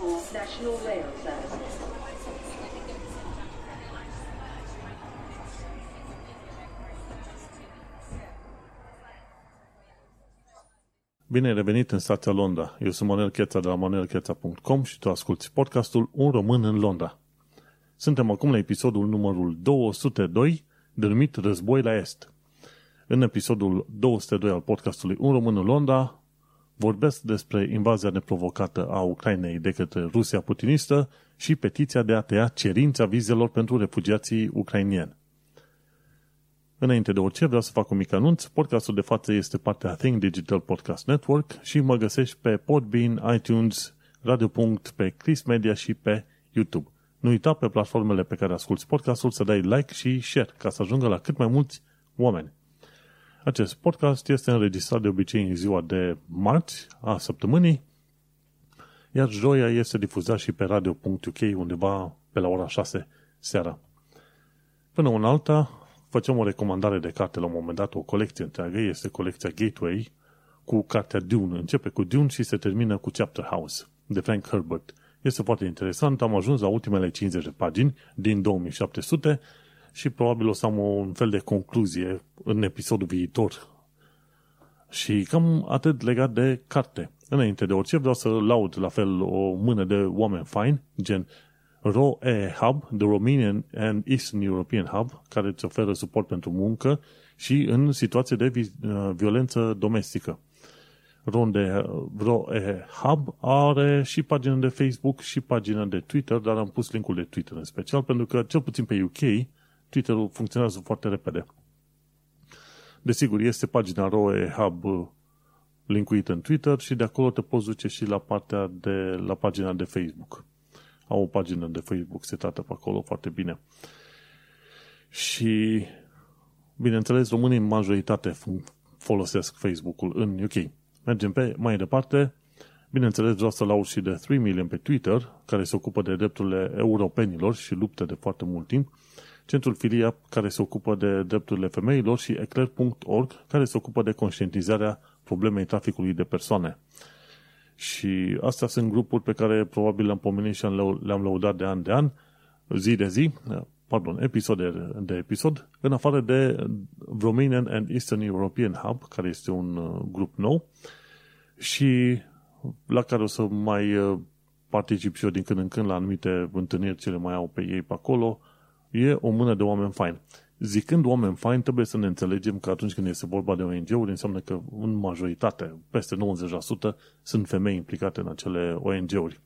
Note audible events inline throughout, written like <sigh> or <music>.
National Rail Services. Bine ai revenit în stația Londra. Eu sunt Manuel Cheța de la manuelcheța.com și tu asculti podcastul Un român în Londra. Suntem acum la episodul numărul 202, denumit Război la Est. În episodul 202 al podcastului Un român în Londra vorbesc despre invazia neprovocată a Ucrainei de către Rusia putinistă și petiția de a tăia cerința vizelor pentru refugiații ucrainieni. Înainte de orice, vreau să fac un mic anunț. Podcastul de față este partea Think Digital Podcast Network și mă găsești pe Podbean, iTunes, Radio. pe Chris Media și pe YouTube. Nu uita pe platformele pe care asculti podcastul să dai like și share ca să ajungă la cât mai mulți oameni. Acest podcast este înregistrat de obicei în ziua de marți a săptămânii, iar joia este difuzat și pe radio.uk undeva pe la ora 6 seara. Până una alta, făceam o recomandare de carte la un moment dat, o colecție întreagă, este colecția Gateway cu cartea Dune. Începe cu Dune și se termină cu Chapter House de Frank Herbert. Este foarte interesant, am ajuns la ultimele 50 de pagini din 2700 și probabil o să am un fel de concluzie în episodul viitor. Și cam atât legat de carte. Înainte de orice vreau să laud la fel o mână de oameni fine, gen ROE Hub, The Romanian and Eastern European Hub, care îți oferă suport pentru muncă și în situații de uh, violență domestică. ROE Hub are și pagină de Facebook și pagină de Twitter, dar am pus linkul de Twitter în special, pentru că, cel puțin pe UK, Twitter-ul funcționează foarte repede. Desigur, este pagina ROE Hub uh, linkuită în Twitter și de acolo te poți duce și la partea de la pagina de Facebook. Au o pagină de Facebook setată pe acolo foarte bine. Și, bineînțeles, românii în majoritate folosesc Facebook-ul în UK. Mergem pe mai departe. Bineînțeles, vreau să laud și de 3 million pe Twitter, care se ocupă de drepturile europenilor și luptă de foarte mult timp. Centrul Filia, care se ocupă de drepturile femeilor și eclair.org, care se ocupă de conștientizarea problemei traficului de persoane. Și astea sunt grupuri pe care probabil le-am pomenit și le-am lăudat de an de an, zi de zi, pardon, episod de, de episod, în afară de Romanian and Eastern European Hub, care este un uh, grup nou și la care o să mai uh, particip și eu din când în când la anumite întâlniri ce le mai au pe ei pe acolo, e o mână de oameni faini. Zicând oameni faini, trebuie să ne înțelegem că atunci când este vorba de ONG-uri, înseamnă că în majoritate, peste 90%, sunt femei implicate în acele ONG-uri.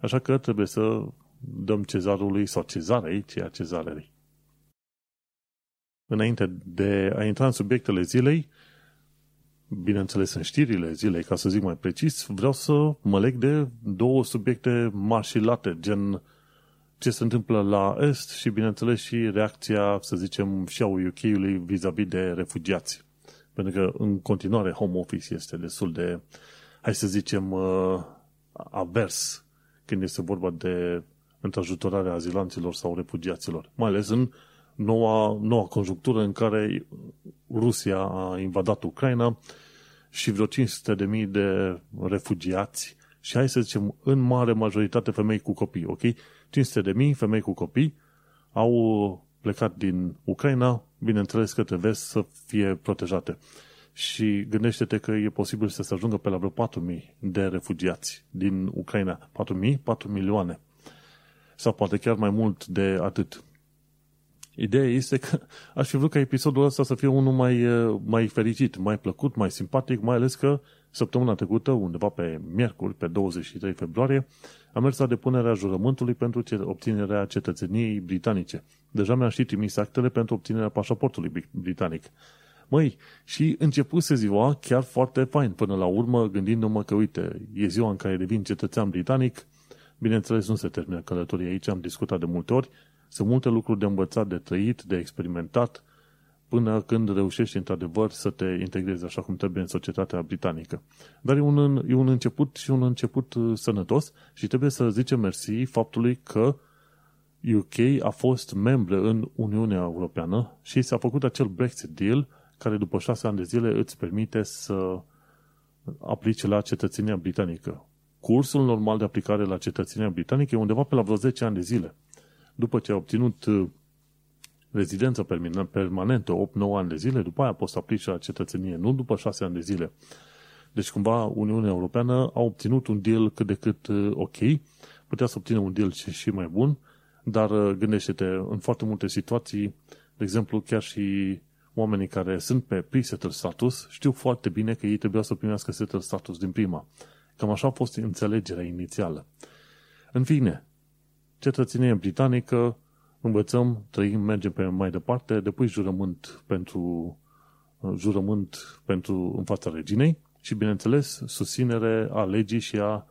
Așa că trebuie să dăm cezarului sau cezarei ceea cezarei. Înainte de a intra în subiectele zilei, bineînțeles în știrile zilei, ca să zic mai precis, vreau să mă leg de două subiecte mari și late, gen ce se întâmplă la Est și, bineînțeles, și reacția, să zicem, și a UK-ului vis-a-vis de refugiați. Pentru că, în continuare, home office este destul de, hai să zicem, uh, avers când este vorba de întrajutorarea azilanților sau refugiaților. Mai ales în noua, noua conjunctură în care Rusia a invadat Ucraina și vreo 500.000 de refugiați și hai să zicem, în mare majoritate femei cu copii, ok? 500 de mii femei cu copii au plecat din Ucraina, bineînțeles că trebuie să fie protejate. Și gândește-te că e posibil să se ajungă pe la vreo 4.000 de refugiați din Ucraina. 4.000? 4 milioane. Sau poate chiar mai mult de atât. Ideea este că <laughs> aș fi vrut ca episodul ăsta să fie unul mai, mai fericit, mai plăcut, mai simpatic, mai ales că săptămâna trecută, undeva pe miercuri, pe 23 februarie, am mers la depunerea jurământului pentru obținerea cetățeniei britanice. Deja mi-am și trimis actele pentru obținerea pașaportului britanic. Măi, și începuse ziua chiar foarte fain, până la urmă gândindu-mă că, uite, e ziua în care devin cetățean britanic, bineînțeles nu se termină călătoria aici, am discutat de multe ori, sunt multe lucruri de învățat, de trăit, de experimentat, până când reușești într-adevăr să te integrezi așa cum trebuie în societatea britanică. Dar e un, e un început și un început uh, sănătos și trebuie să zicem mersi faptului că UK a fost membră în Uniunea Europeană și s-a făcut acel Brexit deal care după șase ani de zile îți permite să aplici la cetățenia britanică. cursul normal de aplicare la cetățenia britanică e undeva pe la vreo 10 ani de zile. După ce ai obținut uh, rezidență permanentă 8-9 ani de zile, după aia poți să aplici la cetățenie, nu după 6 ani de zile. Deci cumva Uniunea Europeană a obținut un deal cât de cât uh, ok, putea să obțină un deal și mai bun, dar uh, gândește-te, în foarte multe situații, de exemplu, chiar și oamenii care sunt pe pre-settle status știu foarte bine că ei trebuia să primească settle status din prima. Cam așa a fost înțelegerea inițială. În fine, cetățenie britanică, învățăm, trăim, mergem pe mai departe, depui jurământ pentru, jurământ pentru în fața reginei și, bineînțeles, susținere a legii și a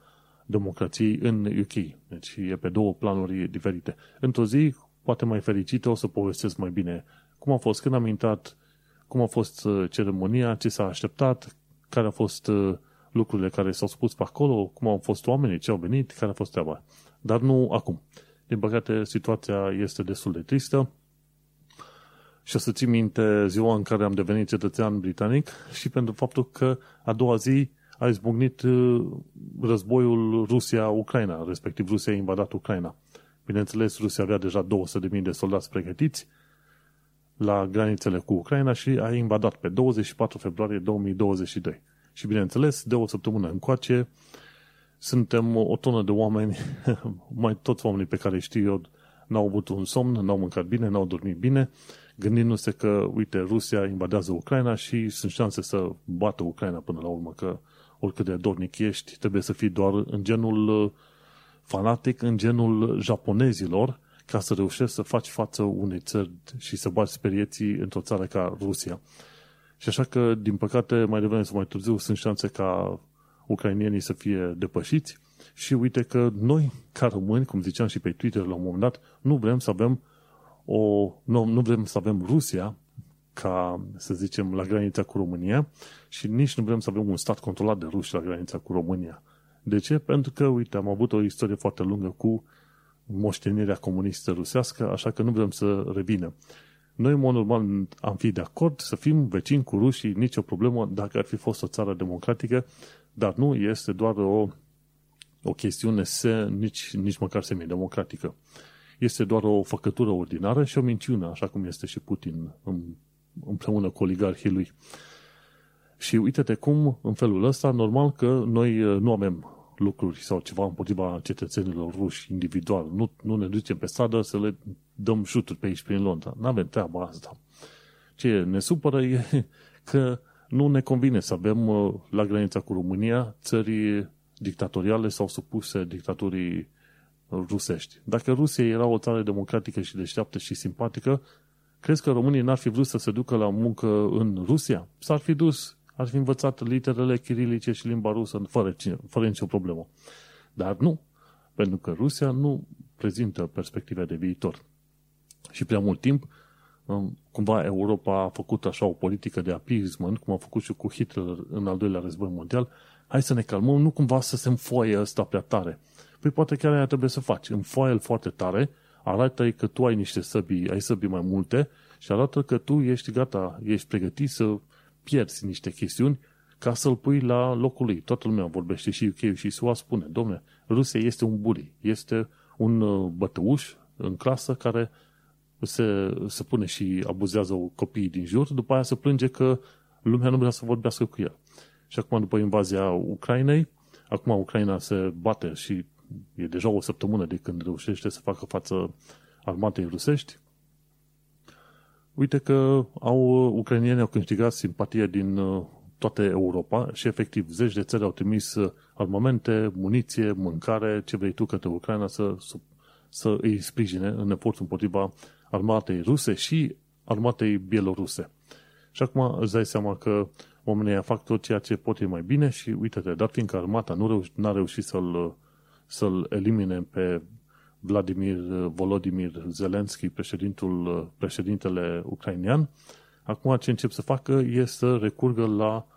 democrației în UK. Deci e pe două planuri diferite. Într-o zi, poate mai fericită, o să povestesc mai bine cum a fost, când am intrat, cum a fost uh, ceremonia, ce s-a așteptat, care au fost uh, lucrurile care s-au spus pe acolo, cum au fost oamenii, ce au venit, care a fost treaba. Dar nu acum. Din păcate, situația este destul de tristă și o să țin minte ziua în care am devenit cetățean britanic și pentru faptul că a doua zi a izbucnit uh, războiul Rusia-Ucraina, respectiv Rusia a invadat Ucraina. Bineînțeles, Rusia avea deja 200.000 de soldați pregătiți la granițele cu Ucraina și a invadat pe 24 februarie 2022. Și bineînțeles, de o săptămână încoace, suntem o tonă de oameni, <laughs> mai toți oamenii pe care știu eu, n-au avut un somn, n-au mâncat bine, n-au dormit bine, gândindu-se că, uite, Rusia invadează Ucraina și sunt șanse să bată Ucraina până la urmă, că oricât de dornic ești, trebuie să fii doar în genul uh, fanatic, în genul japonezilor, ca să reușești să faci față unei țări și să bagi sperieții într-o țară ca Rusia. Și așa că, din păcate, mai devreme sau mai târziu sunt șanse ca ucrainienii să fie depășiți și uite că noi, ca români, cum ziceam și pe Twitter la un moment dat, nu vrem să avem o, nu, nu vrem să avem Rusia ca, să zicem, la granița cu România și nici nu vrem să avem un stat controlat de ruși la granița cu România. De ce? Pentru că, uite, am avut o istorie foarte lungă cu moștenirea comunistă rusească, așa că nu vrem să revină. Noi, în mod normal, am fi de acord să fim vecini cu rușii, nicio problemă dacă ar fi fost o țară democratică, dar nu este doar o, o chestiune se, nici, nici măcar semi-democratică. Este doar o făcătură ordinară și o minciună, așa cum este și Putin împreună cu oligarhii lui. Și uite-te cum, în felul ăsta, normal că noi uh, nu avem lucruri sau ceva împotriva cetățenilor ruși individual. Nu, nu ne ducem pe stradă să le dăm șuturi pe aici prin Londra. Nu avem treaba asta. Ce ne supără e <laughs> că nu ne convine să avem uh, la granița cu România țări dictatoriale sau supuse dictaturii rusești. Dacă Rusia era o țară democratică și deșteaptă și simpatică, crezi că românii n-ar fi vrut să se ducă la muncă în Rusia? S-ar fi dus ar fi învățat literele chirilice și limba rusă fără, fără nicio problemă. Dar nu, pentru că Rusia nu prezintă perspective de viitor. Și prea mult timp, um, cumva Europa a făcut așa o politică de appeasement, cum a făcut și cu Hitler în al doilea război mondial, hai să ne calmăm, nu cumva să se înfoie ăsta prea tare. Păi poate chiar aia trebuie să faci. Înfoie-l foarte tare, arată că tu ai niște săbii, ai săbii mai multe și arată că tu ești gata, ești pregătit să pierzi niște chestiuni ca să-l pui la locul lui. Toată lumea vorbește și UK și SUA spune, domne, Rusia este un bully, este un uh, bătăuș în clasă care se, se pune și abuzează copiii din jur, după aia se plânge că lumea nu vrea să vorbească cu el. Și acum, după invazia Ucrainei, acum Ucraina se bate și e deja o săptămână de când reușește să facă față armatei rusești, uite că au, ucrainienii au câștigat simpatie din uh, toată Europa și efectiv zeci de țări au trimis uh, armamente, muniție, mâncare, ce vrei tu către Ucraina să, să, să îi sprijine în efortul împotriva armatei ruse și armatei bieloruse. Și acum îți dai seama că oamenii fac tot ceea ce pot ei mai bine și uite-te, dar fiindcă armata nu reuș- n-a reușit să-l, să-l elimine pe Vladimir Volodimir Zelensky, președintul, președintele ucrainean, acum ce încep să facă e să recurgă la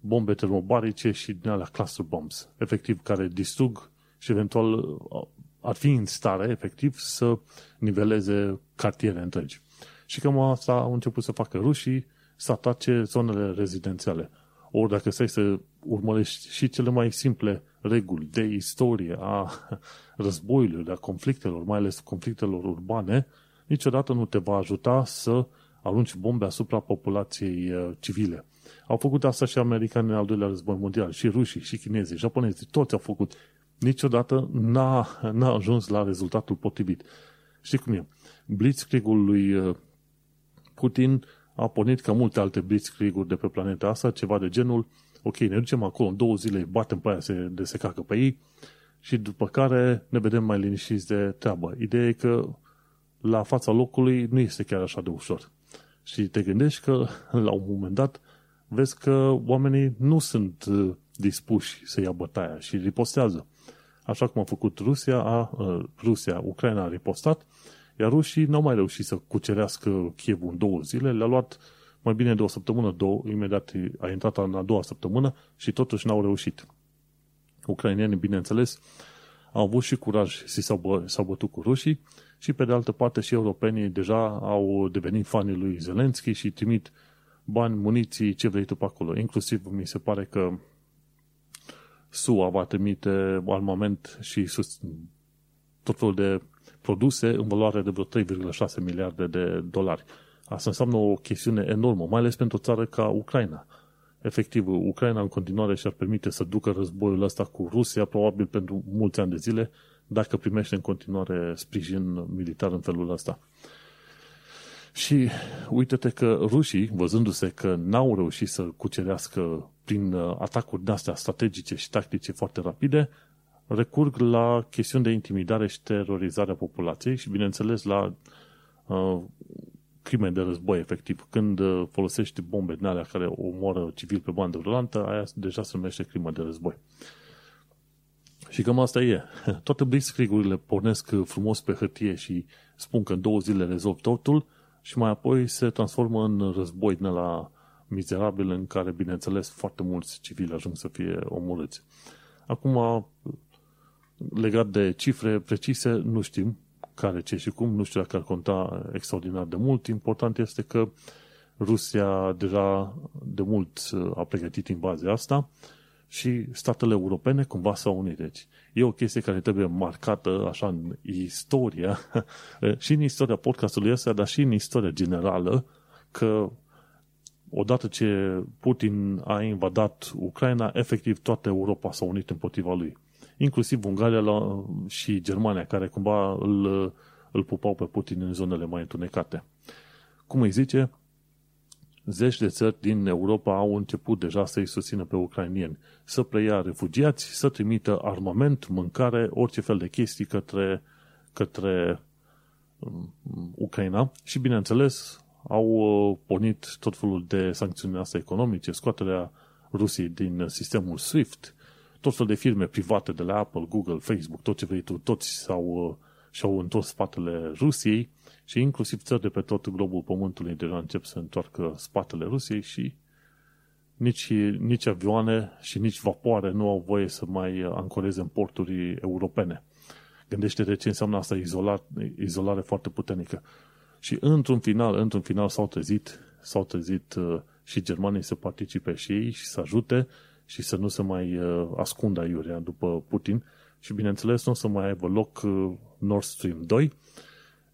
bombe termobarice și din alea cluster bombs, efectiv, care distrug și eventual ar fi în stare, efectiv, să niveleze cartiere întregi. Și cam asta au început să facă rușii, să atace zonele rezidențiale. Ori dacă stai să urmărești și cele mai simple reguli, de istorie a <laughs> războiului, a conflictelor, mai ales conflictelor urbane, niciodată nu te va ajuta să arunci bombe asupra populației uh, civile. Au făcut asta și americanii în al doilea război mondial, și rușii, și chinezii, japonezii, toți au făcut. Niciodată n-a, n-a ajuns la rezultatul potrivit. Știi cum e? Blitzkriegul lui uh, Putin a pornit ca multe alte blitzkrieg-uri de pe planeta asta, ceva de genul, ok, ne ducem acolo în două zile, batem pe aia se, de se cacă pe ei și după care ne vedem mai liniștiți de treabă. Ideea e că la fața locului nu este chiar așa de ușor. Și te gândești că la un moment dat vezi că oamenii nu sunt uh, dispuși să ia bătaia și ripostează. Așa cum a făcut Rusia, a, uh, Rusia, Ucraina a ripostat, iar rușii n-au mai reușit să cucerească Kievul în două zile, le-a luat mai bine de o săptămână, două, imediat a intrat în a doua săptămână și totuși n-au reușit. Ucrainienii, bineînțeles, au avut și curaj și s-au, bă, s-au bătut cu rușii și pe de altă parte și europenii deja au devenit fanii lui Zelenski și trimit bani, muniții, ce vrei tu pe acolo. Inclusiv mi se pare că SUA va trimite armament și sus, tot felul de produse în valoare de vreo 3,6 miliarde de dolari. Asta înseamnă o chestiune enormă, mai ales pentru o țară ca Ucraina. Efectiv, Ucraina în continuare și-ar permite să ducă războiul ăsta cu Rusia, probabil pentru mulți ani de zile, dacă primește în continuare sprijin militar în felul ăsta. Și uite-te că rușii, văzându-se că n-au reușit să cucerească prin uh, atacuri de-astea strategice și tactice foarte rapide, recurg la chestiuni de intimidare și terorizare a populației și, bineînțeles, la uh, crime de război, efectiv. Când uh, folosești bombe din alea care omoară civil pe bandă rulantă, aia deja se numește crimă de război. Și cam asta e. <laughs> Toate blitzkrieg-urile pornesc frumos pe hârtie și spun că în două zile rezolv totul și mai apoi se transformă în război din la mizerabil în care, bineînțeles, foarte mulți civili ajung să fie omorâți. Acum, legat de cifre precise, nu știm care, ce și cum, nu știu dacă ar conta extraordinar de mult. Important este că Rusia deja de mult a pregătit invazia asta și statele europene cumva s-au unit. Deci e o chestie care trebuie marcată așa în istoria, <laughs> și în istoria podcastului ăsta, dar și în istoria generală, că odată ce Putin a invadat Ucraina, efectiv toată Europa s-a unit împotriva lui. Inclusiv Ungaria la, și Germania, care cumva îl, îl pupau pe Putin în zonele mai întunecate. Cum îi zice, zeci de țări din Europa au început deja să-i susțină pe ucrainieni, să preia refugiați, să trimită armament, mâncare, orice fel de chestii către, către um, Ucraina și, bineînțeles, au uh, pornit tot felul de sancțiuni astea economice, scoaterea Rusiei din sistemul SWIFT, tot felul de firme private de la Apple, Google, Facebook, tot ce vrei tu, toți s-au, uh, și-au întors spatele Rusiei și inclusiv țări de pe tot globul Pământului deja încep să întoarcă spatele Rusiei și nici, nici avioane și nici vapoare nu au voie să mai ancoreze în porturi europene. Gândește-te ce înseamnă asta izolat, izolare foarte puternică. Și într-un final, într-un final s-au trezit, s-au trezit uh, și germanii să participe și ei și să ajute și să nu se mai uh, ascundă aiurea după Putin și bineînțeles nu o să mai aibă loc uh, Nord Stream 2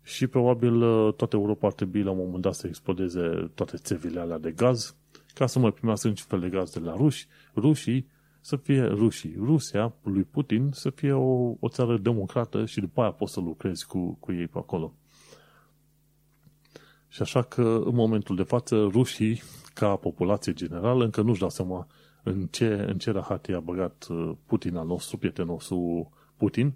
și probabil uh, toată Europa ar trebui la un moment dat să explodeze toate țevile alea de gaz ca să mai primească niciun fel de gaz de la ruși, rușii să fie rușii. Rusia, lui Putin, să fie o, o țară democrată și după aia poți să lucrezi cu, cu ei pe acolo. Și așa că, în momentul de față, rușii, ca populație generală, încă nu-și dau seama în ce, în ce rahat a băgat uh, Putin al nostru, prietenul nostru Putin,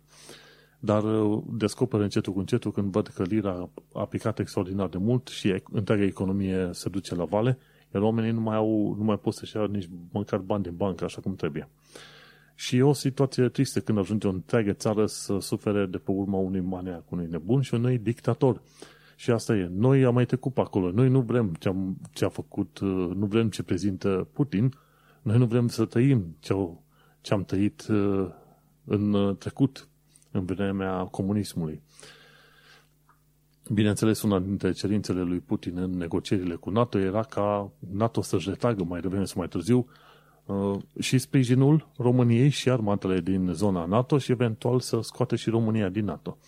dar uh, descoperă încetul cu încetul când văd că lira a picat extraordinar de mult și întreaga economie se duce la vale, iar oamenii nu mai, au, nu mai pot să-și iau nici măcar bani din bancă așa cum trebuie. Și e o situație tristă când ajunge o întreagă țară să sufere de pe urma unui maniac, unui nebun și unui dictator. Și asta e. Noi am mai trecut pe acolo. Noi nu vrem ce, am, ce a făcut, uh, nu vrem ce prezintă Putin, noi nu vrem să trăim ce, ce am trăit uh, în trecut în vremea comunismului. Bineînțeles, una dintre cerințele lui Putin în negocierile cu NATO era ca NATO să-și retragă mai devreme sau mai târziu uh, și sprijinul României și armatele din zona NATO și eventual să scoate și România din NATO.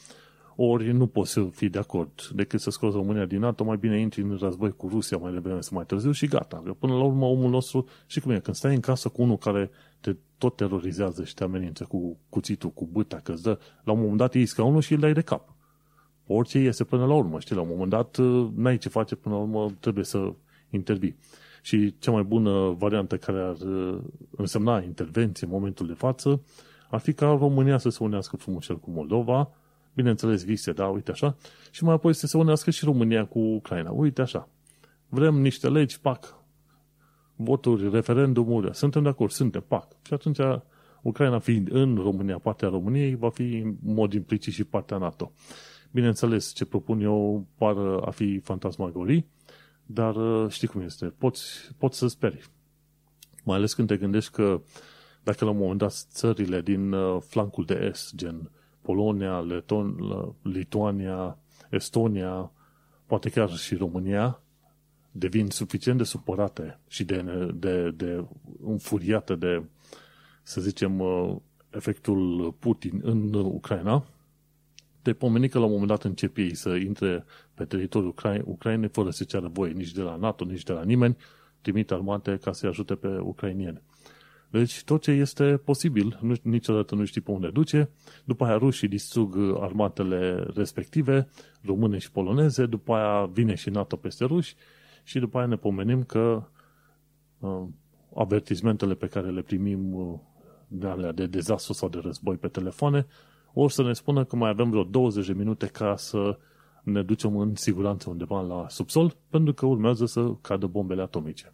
Ori nu poți să fii de acord decât să scoți România din NATO, mai bine intri în război cu Rusia mai devreme sau mai târziu și gata. Că până la urmă omul nostru, și cum e, când stai în casă cu unul care te tot terorizează și te amenință cu cuțitul, cu bâta, că îți dă, la un moment dat iei scaunul și îl dai de cap. Orice iese până la urmă, știi, la un moment dat uh, n-ai ce face, până la urmă trebuie să intervii. Și cea mai bună variantă care ar uh, însemna intervenție în momentul de față ar fi ca România să se unească frumos cu Moldova, bineînțeles vise, da, uite așa, și mai apoi să se unească și România cu Ucraina, uite așa. Vrem niște legi, pac, voturi, referendumuri, suntem de acord, suntem, pac. Și atunci Ucraina fiind în România, partea României, va fi în mod implicit și partea NATO. Bineînțeles, ce propun eu par a fi fantasmagorii, dar uh, știi cum este, poți, poți să speri. Mai ales când te gândești că dacă la un moment dat țările din uh, flancul de est, gen Polonia, Leton, Lituania, Estonia, poate chiar și România, devin suficient de supărate și de, de, de înfuriate de, să zicem, uh, efectul Putin în Ucraina, te pomeni că la un moment dat începi ei să intre pe teritoriul Ucra- Ucrainei fără să ceară voie nici de la NATO, nici de la nimeni, trimite armate ca să-i ajute pe ucrainieni. Deci tot ce este posibil, nu, niciodată nu știi pe unde duce. După aia rușii distrug armatele respective, române și poloneze, după aia vine și NATO peste ruși și după aia ne pomenim că uh, avertismentele pe care le primim uh, de alea de dezastru sau de război pe telefoane, or să ne spună că mai avem vreo 20 de minute ca să ne ducem în siguranță undeva la subsol, pentru că urmează să cadă bombele atomice.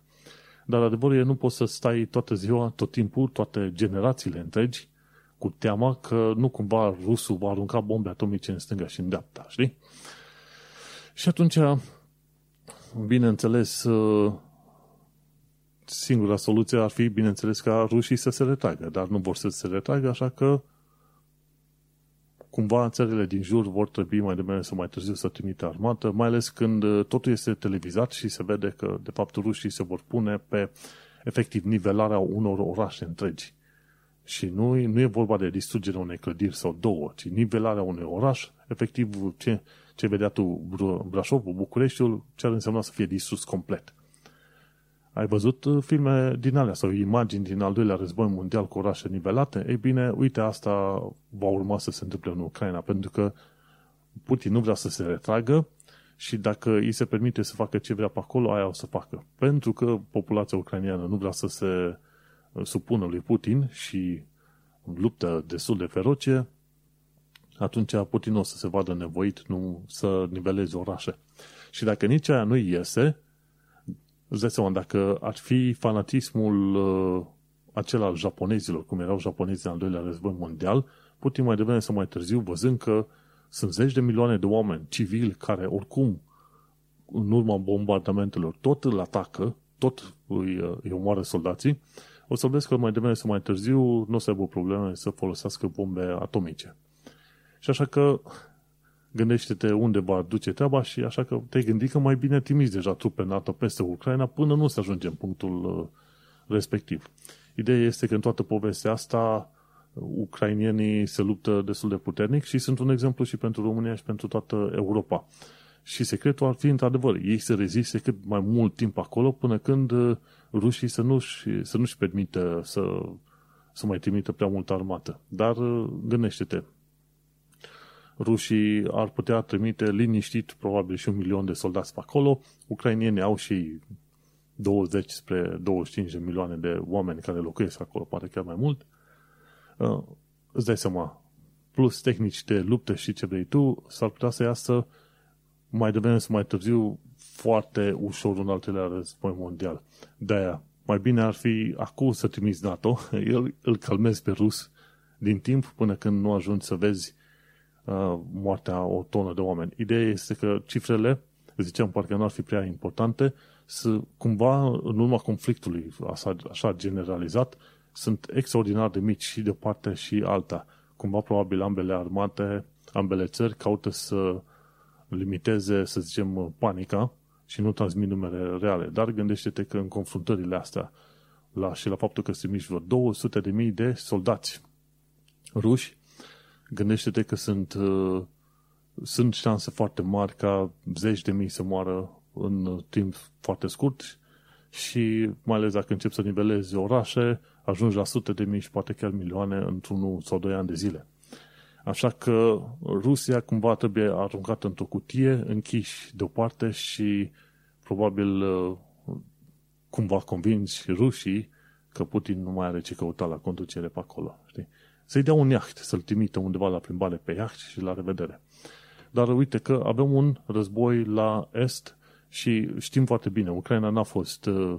Dar adevărul e, nu poți să stai toată ziua, tot timpul, toate generațiile întregi, cu teama că nu cumva rusul va arunca bombe atomice în stânga și în dreapta, știi? Și atunci, bineînțeles, singura soluție ar fi, bineînțeles, ca rușii să se retragă, dar nu vor să se retragă, așa că cumva țările din jur vor trebui mai devreme să mai târziu să trimită armată, mai ales când uh, totul este televizat și se vede că, de fapt, rușii se vor pune pe, efectiv, nivelarea unor orașe întregi. Și nu, nu e vorba de distrugerea unei clădiri sau două, ci nivelarea unui oraș, efectiv, ce, ce vedea tu, Brașovul, Bucureștiul, ce ar însemna să fie distrus complet. Ai văzut uh, filme din alea sau imagini din al doilea război mondial cu orașe nivelate? Ei bine, uite, asta va urma să se întâmple în Ucraina, pentru că Putin nu vrea să se retragă și dacă îi se permite să facă ce vrea pe acolo, aia o să facă. Pentru că populația ucraineană nu vrea să se uh, supună lui Putin și luptă destul de feroce, atunci Putin o să se vadă nevoit nu să niveleze orașe. Și dacă nici aia nu iese, Îți dai seama, dacă ar fi fanatismul uh, acela al japonezilor, cum erau japonezii în al doilea război mondial, Putin mai devreme sau mai târziu, văzând că sunt zeci de milioane de oameni civili care oricum în urma bombardamentelor tot îl atacă, tot îi, uh, îi omoară soldații, o să vezi că mai devreme sau mai târziu nu o să aibă probleme să folosească bombe atomice. Și așa că gândește-te unde va duce treaba și așa că te-ai gândit că mai bine trimiți deja trupe NATO peste Ucraina până nu se ajunge în punctul uh, respectiv. Ideea este că în toată povestea asta ucrainienii se luptă destul de puternic și sunt un exemplu și pentru România și pentru toată Europa. Și secretul ar fi, într-adevăr, ei să reziste cât mai mult timp acolo până când uh, rușii să nu-și, să nu-și permită să, să mai trimită prea multă armată. Dar uh, gândește-te, rușii ar putea trimite liniștit probabil și un milion de soldați pe acolo, ucrainienii au și 20 spre 25 de milioane de oameni care locuiesc acolo, poate chiar mai mult, uh, îți dai seama, plus tehnici de luptă și ce vrei tu, s-ar putea să iasă mai devreme sau mai târziu foarte ușor un al treilea război mondial. De-aia, mai bine ar fi acum să trimiți NATO, <laughs> el îl calmezi pe rus din timp până când nu ajungi să vezi uh, moartea o tonă de oameni. Ideea este că cifrele, ziceam, parcă nu ar fi prea importante, să, cumva, în urma conflictului așa, așa generalizat, sunt extraordinar de mici și de o parte și alta. Cumva, probabil, ambele armate, ambele țări caută să limiteze, să zicem, panica și nu transmit numere reale. Dar gândește-te că în confruntările astea la, și la faptul că sunt vreo 200 de mii de soldați ruși, gândește-te că sunt, uh, sunt șanse foarte mari ca zeci de mii să moară în timp foarte scurt și mai ales dacă încep să nivelezi orașe, ajungi la sute de mii și poate chiar milioane într-unul sau doi ani de zile. Așa că Rusia cumva trebuie aruncată într-o cutie, închiși deoparte și probabil uh, cumva convingi rușii că Putin nu mai are ce căuta la conducere pe acolo. Știi? Să-i dea un iaht, să-l trimită undeva la plimbare pe iaht și la revedere. Dar uite că avem un război la est și știm foarte bine, Ucraina n-a fost, uh,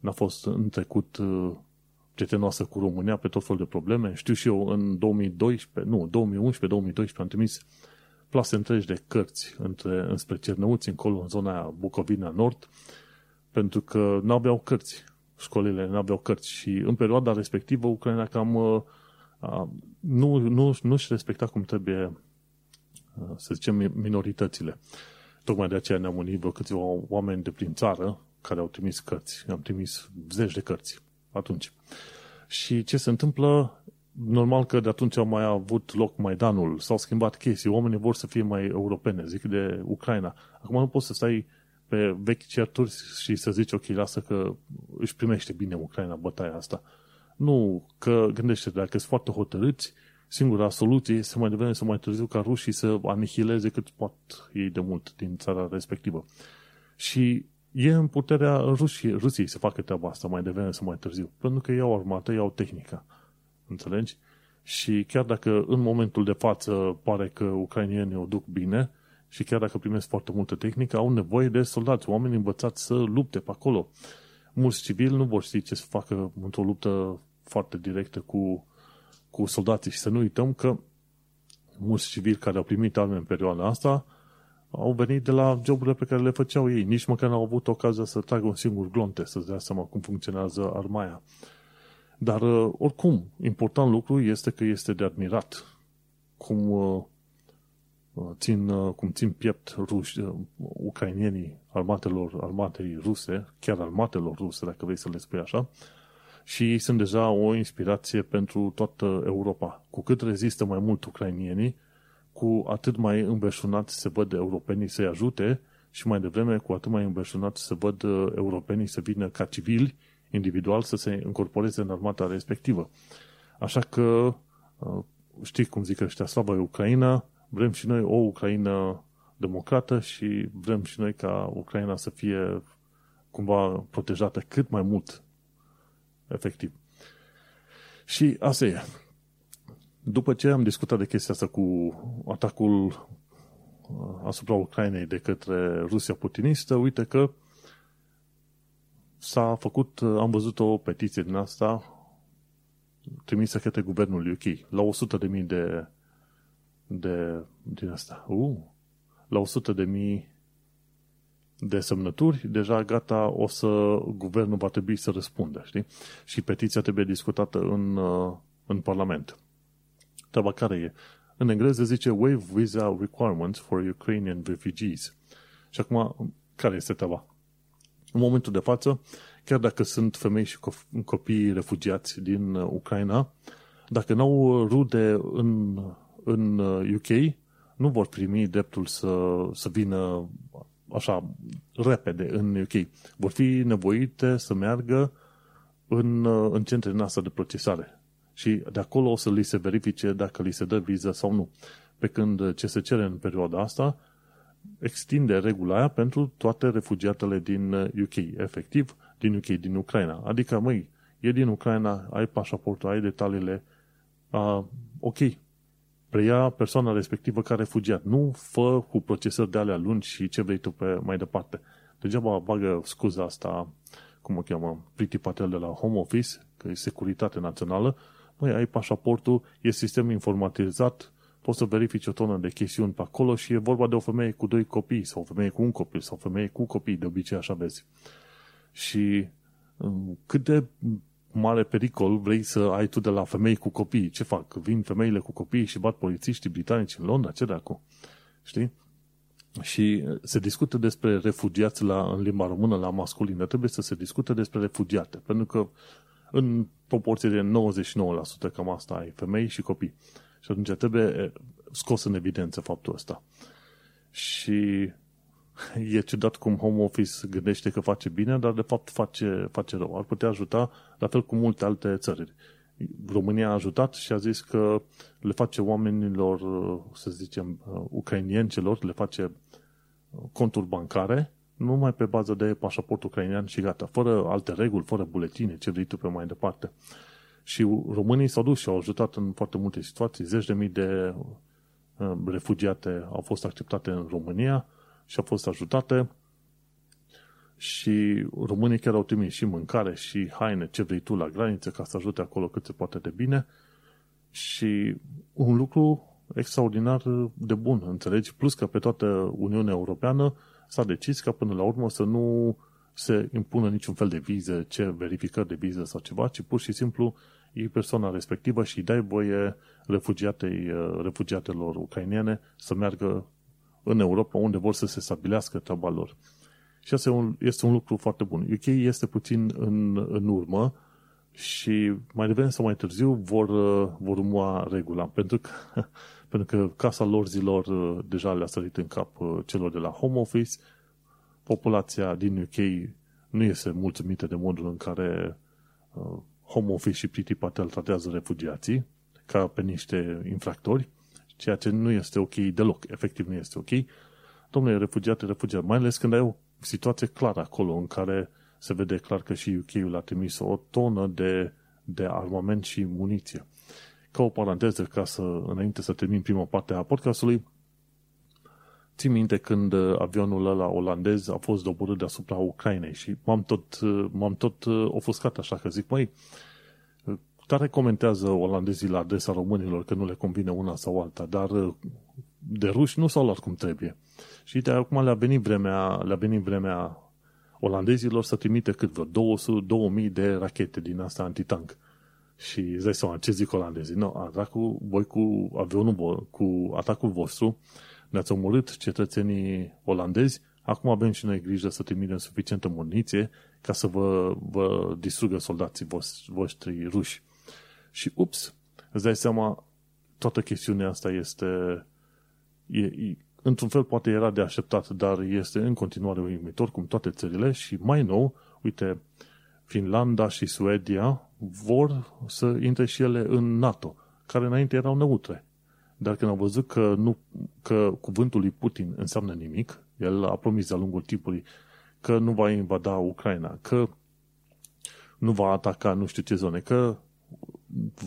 n-a fost în trecut uh, prietenoasă cu România pe tot felul de probleme. Știu și eu, în 2012, nu, 2011-2012 am trimis plase întregi de cărți între, înspre Cernăuți, încolo, în zona aia, Bucovina Nord, pentru că nu aveau cărți. Școlile nu aveau cărți și în perioada respectivă Ucraina cam uh, nu, nu, nu-și respecta cum trebuie, să zicem, minoritățile. Tocmai de aceea ne-am unit vreo câțiva oameni de prin țară care au trimis cărți. Am trimis zeci de cărți atunci. Și ce se întâmplă? Normal că de atunci au mai avut loc Maidanul, s-au schimbat chestii, oamenii vor să fie mai europene, zic de Ucraina. Acum nu poți să stai pe vechi certuri și să zici, ok, lasă că își primește bine Ucraina bătaia asta. Nu, că gândește, dacă sunt foarte hotărâți, singura soluție este mai devreme să mai târziu ca rușii să anihileze cât pot ei de mult din țara respectivă. Și e în puterea Rusiei, Rusiei să facă treaba asta mai devreme sau mai târziu, pentru că iau armată, iau tehnica. Înțelegi? Și chiar dacă în momentul de față pare că ucrainienii o duc bine și chiar dacă primesc foarte multă tehnică, au nevoie de soldați, oameni învățați să lupte pe acolo. Mulți civili nu vor ști ce să facă într-o luptă foarte directă cu, cu soldații și să nu uităm că mulți civili care au primit arme în perioada asta au venit de la joburile pe care le făceau ei. Nici măcar n-au avut ocazia să tragă un singur glonte, să-ți dea seama cum funcționează armaia. Dar, uh, oricum, important lucru este că este de admirat cum uh, uh, țin, cum țin piept ruși, ucrainienii armatelor, armatei ruse, chiar armatelor ruse, dacă vrei să le spui așa, și sunt deja o inspirație pentru toată Europa. Cu cât rezistă mai mult ucrainienii, cu atât mai înverșunat se văd europenii să-i ajute și mai devreme cu atât mai înverșunat se văd uh, europenii să vină ca civili, individual, să se încorporeze în armata respectivă. Așa că, uh, știi cum zic ăștia, slavă Ucraina, vrem și noi o Ucraina democrată și vrem și noi ca Ucraina să fie cumva protejată cât mai mult, efectiv. Și asta e. După ce am discutat de chestia asta cu atacul uh, asupra Ucrainei de către Rusia putinistă, uite că s-a făcut, uh, am văzut o petiție din asta trimisă către guvernul UK la 100 de mii de de din asta. Uh, la 100 de mii de semnături, deja gata, o să, guvernul va trebui să răspundă, știi? Și petiția trebuie discutată în, uh, în Parlament. Treaba care e? În engleză zice Waive Visa Requirements for Ukrainian Refugees. Și acum, care este treaba? În momentul de față, chiar dacă sunt femei și copii refugiați din Ucraina, dacă n-au rude în, în UK, nu vor primi dreptul să, să vină așa repede în UK. Vor fi nevoite să meargă în, în centrele noastre de procesare și de acolo o să li se verifice dacă li se dă viză sau nu. Pe când ce se cere în perioada asta, extinde regula aia pentru toate refugiatele din UK, efectiv, din UK, din Ucraina. Adică, măi, e din Ucraina, ai pașaportul, ai detaliile, uh, ok, preia persoana respectivă ca refugiat. Nu fă cu procesări de alea lungi și ce vrei tu pe mai departe. Degeaba bagă scuza asta, cum o cheamă, Pretty Patel de la Home Office, că e securitate națională, Măi, ai pașaportul, e sistem informatizat, poți să verifici o tonă de chestiuni pe acolo și e vorba de o femeie cu doi copii sau o femeie cu un copil sau o femeie cu copii, de obicei așa vezi. Și um, cât de mare pericol vrei să ai tu de la femei cu copii? Ce fac? Vin femeile cu copii și bat polițiștii britanici în Londra? Ce dracu? Știi? și se discută despre refugiați la, în limba română la masculină. Trebuie să se discute despre refugiate, pentru că în proporție de 99% cam asta ai femei și copii. Și atunci trebuie scos în evidență faptul ăsta. Și <laughs> e ciudat cum home office gândește că face bine, dar de fapt face, face rău. Ar putea ajuta la fel cu multe alte țări. România a ajutat și a zis că le face oamenilor, să zicem, ucrainieni celor, le face conturi bancare numai pe bază de pașaport ucrainean și gata, fără alte reguli, fără buletine, ce vrei tu pe mai departe. Și românii s-au dus și au ajutat în foarte multe situații. Zeci de mii de uh, refugiate au fost acceptate în România și au fost ajutate și românii chiar au trimis și mâncare și haine, ce vrei tu la graniță, ca să ajute acolo cât se poate de bine. Și un lucru extraordinar de bun, înțelegi? Plus că pe toată Uniunea Europeană s-a decis ca până la urmă să nu se impună niciun fel de viză, ce verificări de viză sau ceva, ci pur și simplu e persoana respectivă și dai voie refugiatei, refugiatelor ucrainiene să meargă în Europa unde vor să se stabilească treaba lor. Și asta este un, este un lucru foarte bun. UK este puțin în, în urmă și mai devreme sau mai târziu vor, vor urma regula, pentru că, <laughs> pentru că casa lor zilor deja le-a sărit în cap celor de la home office, populația din UK nu este mulțumită de modul în care uh, home office și Priti Patel tratează refugiații ca pe niște infractori, ceea ce nu este ok deloc, efectiv nu este ok. Domnule, refugiate, refugiate, mai ales când ai o situație clară acolo în care se vede clar că și UK-ul a trimis o tonă de, de armament și muniție. Ca o paranteză, ca să, înainte să termin prima parte a podcastului, țin minte când avionul ăla olandez a fost doborât deasupra Ucrainei și m-am tot, m-am tot ofuscat așa că zic, măi, tare comentează olandezii la adresa românilor că nu le convine una sau alta, dar de ruși nu s-au luat cum trebuie. Și de acum le-a venit vremea, le-a venit vremea olandezilor să trimite cât vreo 200, 2000 de rachete din asta antitank. Și îți dai seama, ce zic olandezii? No, atacul, voi cu avionul, cu atacul vostru, ne-ați omorât cetățenii olandezi, acum avem și noi grijă să trimitem suficientă muniție ca să vă, vă distrugă soldații voștri, voștri ruși. Și ups, îți dai seama, toată chestiunea asta este, e, e, într-un fel poate era de așteptat, dar este în continuare uimitor, cum toate țările și mai nou, uite, Finlanda și Suedia vor să intre și ele în NATO, care înainte erau neutre. Dar când au văzut că, nu, că cuvântul lui Putin înseamnă nimic, el a promis de-a lungul timpului că nu va invada Ucraina, că nu va ataca nu știu ce zone, că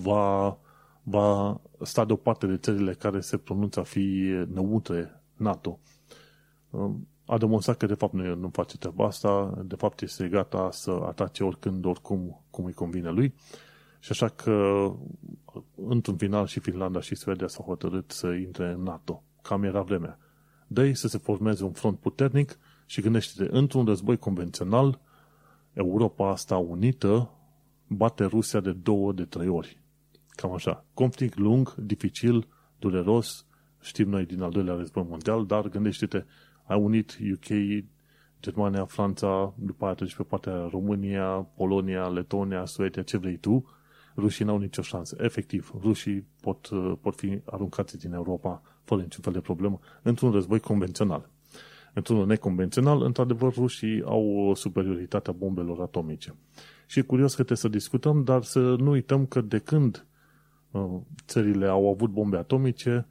va, va sta deoparte de țările care se pronunță a fi neutre NATO. A demonstrat că de fapt nu, nu face treaba asta, de fapt este gata să atace oricând, oricum, cum îi convine lui. Și așa că, într-un final, și Finlanda și Suedia s-au hotărât să intre în NATO. Cam era vremea. dă să se formeze un front puternic și gândește-te, într-un război convențional, Europa asta unită bate Rusia de două, de trei ori. Cam așa. Conflict lung, dificil, dureros, știm noi din al doilea război mondial, dar gândește-te, a unit UK, Germania, Franța, după aia treci pe partea România, Polonia, Letonia, Suedia, ce vrei tu, rușii n-au nicio șansă. Efectiv, rușii pot, pot fi aruncați din Europa fără niciun fel de problemă într-un război convențional. Într-unul neconvențional, într-adevăr, rușii au superioritatea bombelor atomice. Și e curios că trebuie să discutăm, dar să nu uităm că de când uh, țările au avut bombe atomice,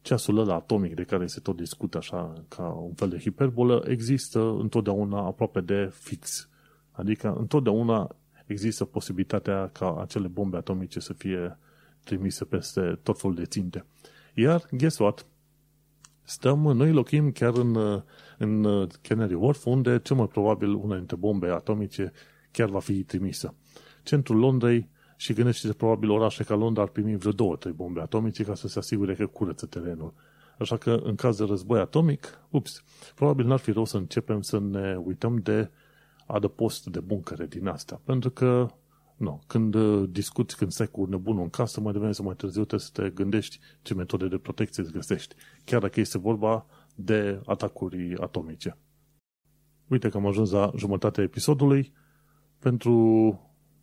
ceasul ăla atomic de care se tot discută așa ca un fel de hiperbolă există întotdeauna aproape de fix. Adică întotdeauna există posibilitatea ca acele bombe atomice să fie trimise peste tot felul de ținte. Iar, guess what? Stăm, noi locuim chiar în, în Canary Wharf, unde cel mai probabil una dintre bombe atomice chiar va fi trimisă. Centrul Londrei și gândește probabil orașe ca Londra ar primi vreo două, trei bombe atomice ca să se asigure că curăță terenul. Așa că în caz de război atomic, ups, probabil n-ar fi rău să începem să ne uităm de adăpost de buncăre din astea. Pentru că, nu, când uh, discuți, când stai cu nebunul în casă, mai devreme sau mai târziu trebuie să te gândești ce metode de protecție îți găsești. Chiar dacă este vorba de atacuri atomice. Uite că am ajuns la jumătatea episodului. Pentru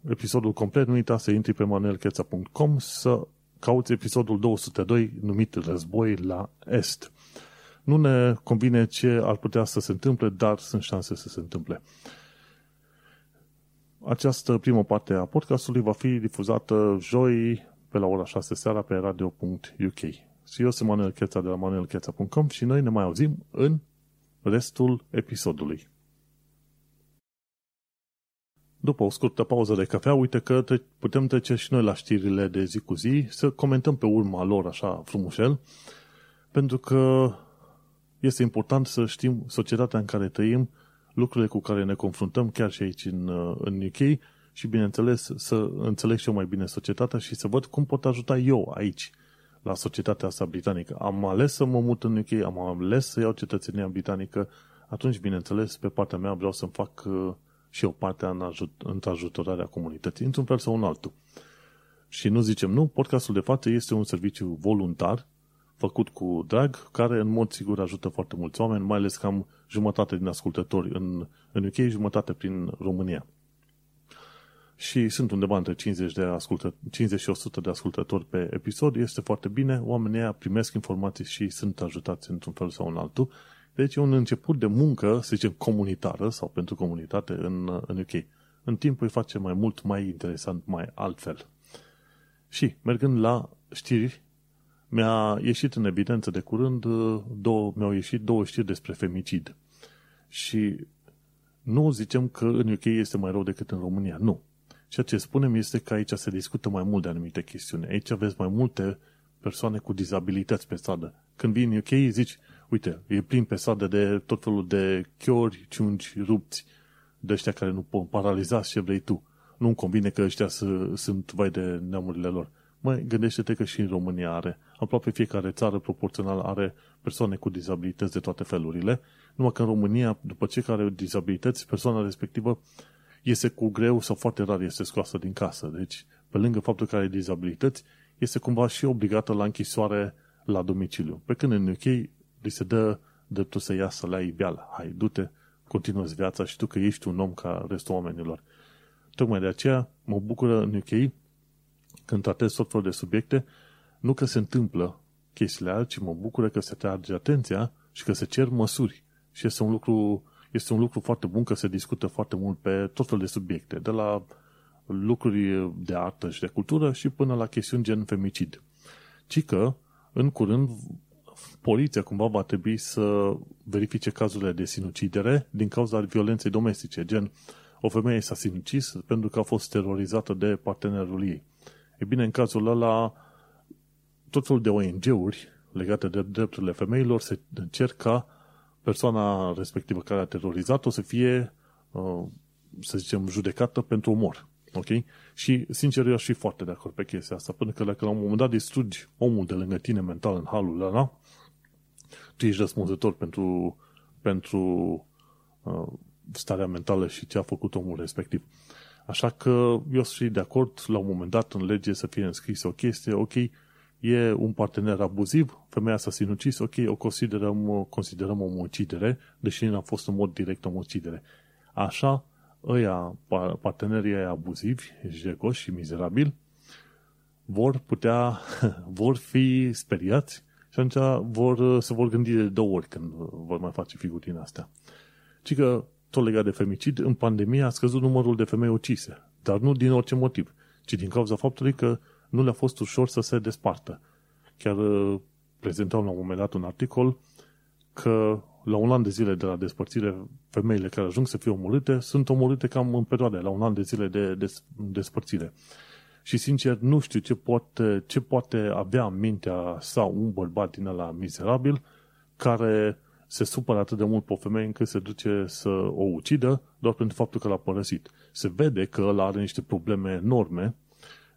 episodul complet, nu uita să intri pe manuelcheța.com să cauți episodul 202 numit Război la Est. Nu ne convine ce ar putea să se întâmple, dar sunt șanse să se întâmple. Această primă parte a podcastului va fi difuzată joi pe la ora 6 seara pe radio.uk. Și eu sunt Manuel Cheța de la manuelcheța.com și noi ne mai auzim în restul episodului. După o scurtă pauză de cafea, uite că putem trece și noi la știrile de zi cu zi, să comentăm pe urma lor așa frumușel, pentru că este important să știm societatea în care trăim, lucrurile cu care ne confruntăm chiar și aici în, în UK și, bineînțeles, să înțeleg și eu mai bine societatea și să văd cum pot ajuta eu aici, la societatea asta britanică. Am ales să mă mut în UK, am ales să iau cetățenia britanică, atunci, bineînțeles, pe partea mea vreau să-mi fac uh, și o parte în, ajut, în ajutorarea comunității, într-un fel sau în altul. Și nu zicem nu, podcastul de față este un serviciu voluntar, făcut cu drag, care în mod sigur ajută foarte mulți oameni, mai ales că am jumătate din ascultători în, în UK, jumătate prin România. Și sunt undeva între 50, de ascultă, 50 și 100 de ascultători pe episod, este foarte bine, oamenii aia primesc informații și sunt ajutați într-un fel sau în altul deci e un început de muncă, să zicem, comunitară sau pentru comunitate în, în UK. În timp îi face mai mult, mai interesant, mai altfel. Și, mergând la știri, mi-a ieșit în evidență de curând, două, mi-au ieșit două știri despre femicid. Și nu zicem că în UK este mai rău decât în România. Nu. Ceea ce spunem este că aici se discută mai mult de anumite chestiuni. Aici aveți mai multe persoane cu dizabilități pe stradă. Când vii în UK, zici, Uite, e plin pe stradă de tot felul de chiori, ciungi, rupți, de ăștia care nu pot paraliza ce vrei tu. Nu-mi convine că ăștia sunt vai de neamurile lor. Mai gândește-te că și în România are. Aproape fiecare țară proporțional are persoane cu dizabilități de toate felurile, numai că în România, după ce care au dizabilități, persoana respectivă iese cu greu sau foarte rar este scoasă din casă. Deci, pe lângă faptul că are dizabilități, este cumva și obligată la închisoare la domiciliu. Pe când în UK li se dă dreptul să iasă la iveală. Hai, du-te, continuă viața și tu că ești un om ca restul oamenilor. Tocmai de aceea mă bucură în UK când tratez tot felul de subiecte, nu că se întâmplă chestiile alea, ci mă bucură că se trage atenția și că se cer măsuri. Și este un lucru, este un lucru foarte bun că se discută foarte mult pe tot felul de subiecte, de la lucruri de artă și de cultură și până la chestiuni gen femicid. Ci că, în curând, poliția cumva va trebui să verifice cazurile de sinucidere din cauza violenței domestice, gen o femeie s-a sinucis pentru că a fost terorizată de partenerul ei. E bine, în cazul ăla, tot felul de ONG-uri legate de drepturile femeilor se cer ca persoana respectivă care a terorizat-o să fie, uh, să zicem, judecată pentru omor. Ok? Și, sincer, eu aș fi foarte de acord pe chestia asta, pentru că dacă la un moment dat distrugi omul de lângă tine mental în halul ăla, tu ești răspunzător pentru, pentru uh, starea mentală și ce a făcut omul respectiv. Așa că eu sunt de acord la un moment dat în lege să fie înscrisă o chestie, ok, e un partener abuziv, femeia s-a sinucis, ok, o considerăm, considerăm o omucidere, deși nu a fost în mod direct o omucidere. Așa, ăia, partenerii aia abuzivi, jegoși și mizerabili, vor putea, <laughs> vor fi speriați și atunci vor, se vor gândi de două ori când vor mai face figurile astea. Ci că, tot legat de femicid, în pandemie a scăzut numărul de femei ucise, dar nu din orice motiv, ci din cauza faptului că nu le-a fost ușor să se despartă. Chiar uh, prezentau la un moment dat un articol că la un an de zile de la despărțire, femeile care ajung să fie omorâte sunt omorâte cam în perioade, la un an de zile de des, despărțire. Și sincer, nu știu ce poate, ce poate avea în mintea sau un bărbat din ăla mizerabil care se supără atât de mult pe o femeie încât se duce să o ucidă doar pentru faptul că l-a părăsit. Se vede că ăla are niște probleme enorme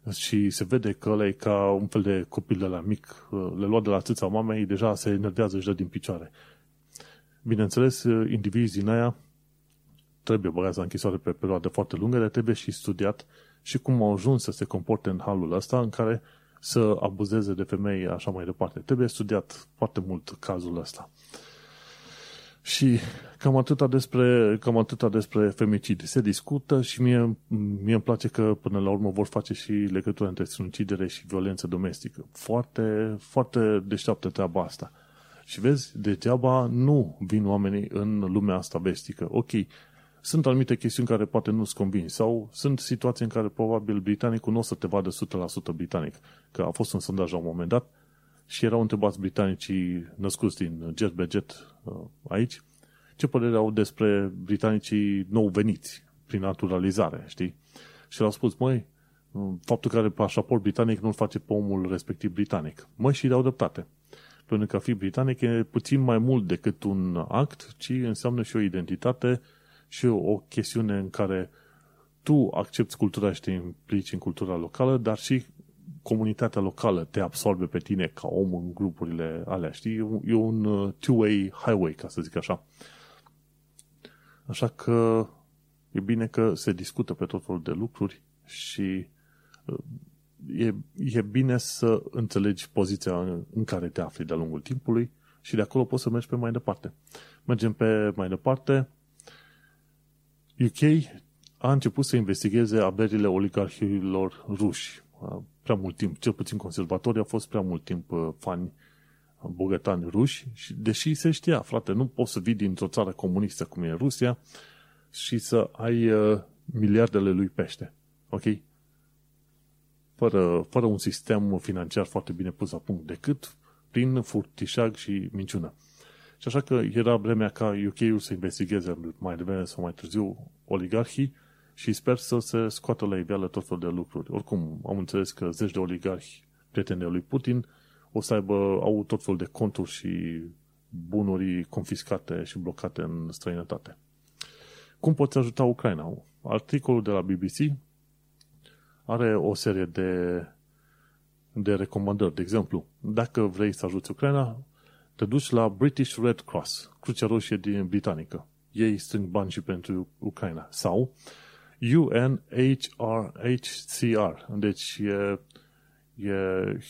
și se vede că ăla e ca un fel de copil de la mic, le lua de la țâța mamei, deja se enervează, și dă din picioare. Bineînțeles, indivizii din aia trebuie băgați la închisoare pe perioade foarte lungă, dar trebuie și studiat și cum au ajuns să se comporte în halul ăsta în care să abuzeze de femei așa mai departe. Trebuie studiat foarte mult cazul ăsta. Și cam atâta despre, cam atâta despre femicid. Se discută și mie, mie îmi place că până la urmă vor face și legătura între sinucidere și violență domestică. Foarte, foarte deșteaptă treaba asta. Și vezi, degeaba nu vin oamenii în lumea asta vestică. Ok, sunt anumite chestiuni care poate nu-ți convin sau sunt situații în care probabil britanicul nu o să te vadă 100% britanic. Că a fost un sondaj la un moment dat și erau întrebați britanicii născuți din jet be jet uh, aici ce părere au despre britanicii nou veniți prin naturalizare, știi? Și le-au spus, măi, faptul că are pașaport britanic nu-l face pe omul respectiv britanic. Măi, și dau dreptate. Pentru că a fi britanic e puțin mai mult decât un act, ci înseamnă și o identitate și o chestiune în care tu accepti cultura și te implici în cultura locală, dar și comunitatea locală te absorbe pe tine ca om în grupurile alea, știi? E un uh, two-way highway, ca să zic așa. Așa că e bine că se discută pe tot felul de lucruri și uh, e, e bine să înțelegi poziția în care te afli de-a lungul timpului și de acolo poți să mergi pe mai departe. Mergem pe mai departe. UK a început să investigheze averile oligarhilor ruși. Prea mult timp, cel puțin conservatorii au fost prea mult timp uh, fani bogătani ruși, și deși se știa, frate, nu poți să vii dintr-o țară comunistă cum e Rusia și să ai uh, miliardele lui pește. Ok? Fără, fără un sistem financiar foarte bine pus la punct, decât prin furtișag și minciună. Și așa că era vremea ca UK-ul să investigheze mai devreme sau mai târziu oligarhii și sper să se scoată la iveală tot felul de lucruri. Oricum, am înțeles că zeci de oligarhi prieteni lui Putin o să aibă, au tot felul de conturi și bunuri confiscate și blocate în străinătate. Cum poți ajuta Ucraina? Articolul de la BBC are o serie de, de recomandări. De exemplu, dacă vrei să ajuți Ucraina, te duci la British Red Cross, Crucea Roșie din Britanică. Ei strâng bani și pentru Ucraina. Sau UNHRHCR, deci e e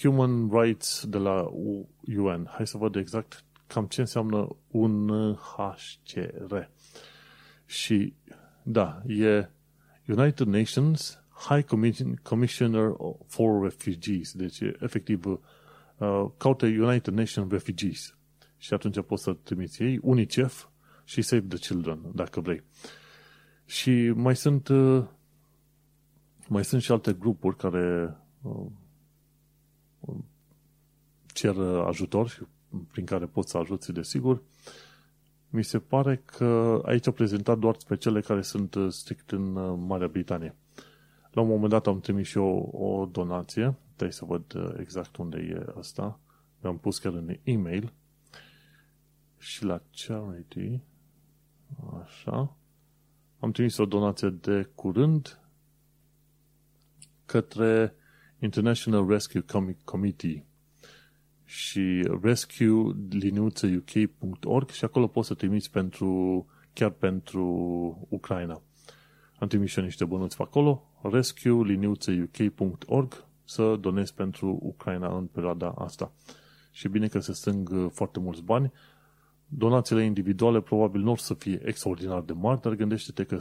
Human Rights de la UN. Hai să văd exact cam ce înseamnă un HCR. Și da, e United Nations High Commissioner for Refugees. Deci, efectiv, uh, caută United Nations Refugees. Și atunci poți să trimiți ei UNICEF și Save the Children, dacă vrei. Și mai sunt uh, mai sunt și alte grupuri care uh, cer ajutor prin care poți să ajuți, desigur. Mi se pare că aici au prezentat doar pe cele care sunt strict în Marea Britanie. La un moment dat am trimis și eu o donație, trebuie să văd exact unde e asta. Mi-am pus chiar în e-mail și la charity, așa, am trimis o donație de curând către International Rescue Committee și rescue-uk.org și acolo poți să trimiți pentru, chiar pentru Ucraina. Am trimis și niște bănuți pe acolo, rescue-uk.org să donezi pentru Ucraina în perioada asta. Și bine că se strâng foarte mulți bani. Donațiile individuale probabil nu o să fie extraordinar de mari, dar gândește-te că,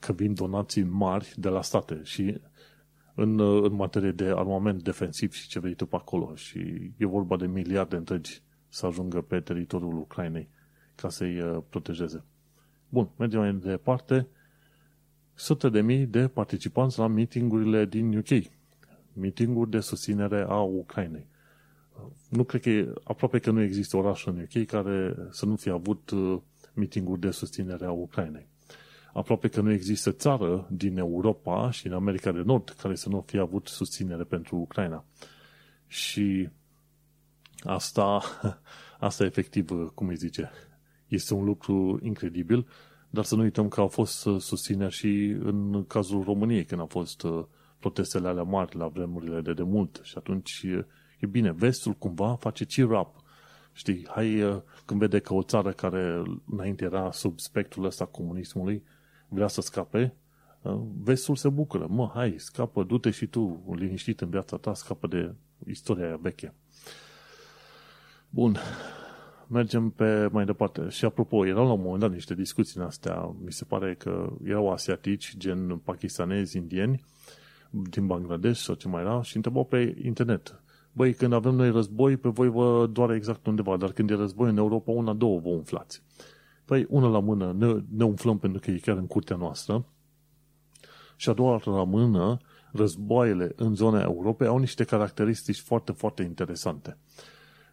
că vin donații mari de la state și în, în materie de armament defensiv și ce vrei tu pe acolo. Și e vorba de miliarde întregi să ajungă pe teritoriul Ucrainei ca să-i uh, protejeze. Bun, mergem mai departe. Sute de mii de participanți la meetingurile din UK. Meetinguri de susținere a Ucrainei. Nu cred că e, aproape că nu există oraș în UK care să nu fie avut uh, meetinguri de susținere a Ucrainei aproape că nu există țară din Europa și în America de Nord care să nu fie avut susținere pentru Ucraina. Și asta, <laughs> asta efectiv, cum îi zice, este un lucru incredibil, dar să nu uităm că au fost susțineri și în cazul României, când au fost uh, protestele alea mari la vremurile de demult. Și atunci e bine, vestul cumva face cheer up. Știi, hai, uh, când vede că o țară care înainte era sub spectrul ăsta comunismului, vrea să scape, uh, vestul se bucură. Mă, hai, scapă, du-te și tu liniștit în viața ta, scapă de istoria aia veche. Bun. mergem pe mai departe. Și apropo, erau la un moment dat niște discuții în astea, mi se pare că erau asiatici, gen pakistanezi, indieni, din Bangladesh sau ce mai era, și întrebau pe internet. Băi, când avem noi război, pe voi vă doare exact undeva, dar când e război în Europa, una, două vă umflați. Păi, una la mână, ne, ne umflăm pentru că e chiar în curtea noastră, și a doua la mână, războaiele în zona Europei au niște caracteristici foarte, foarte interesante.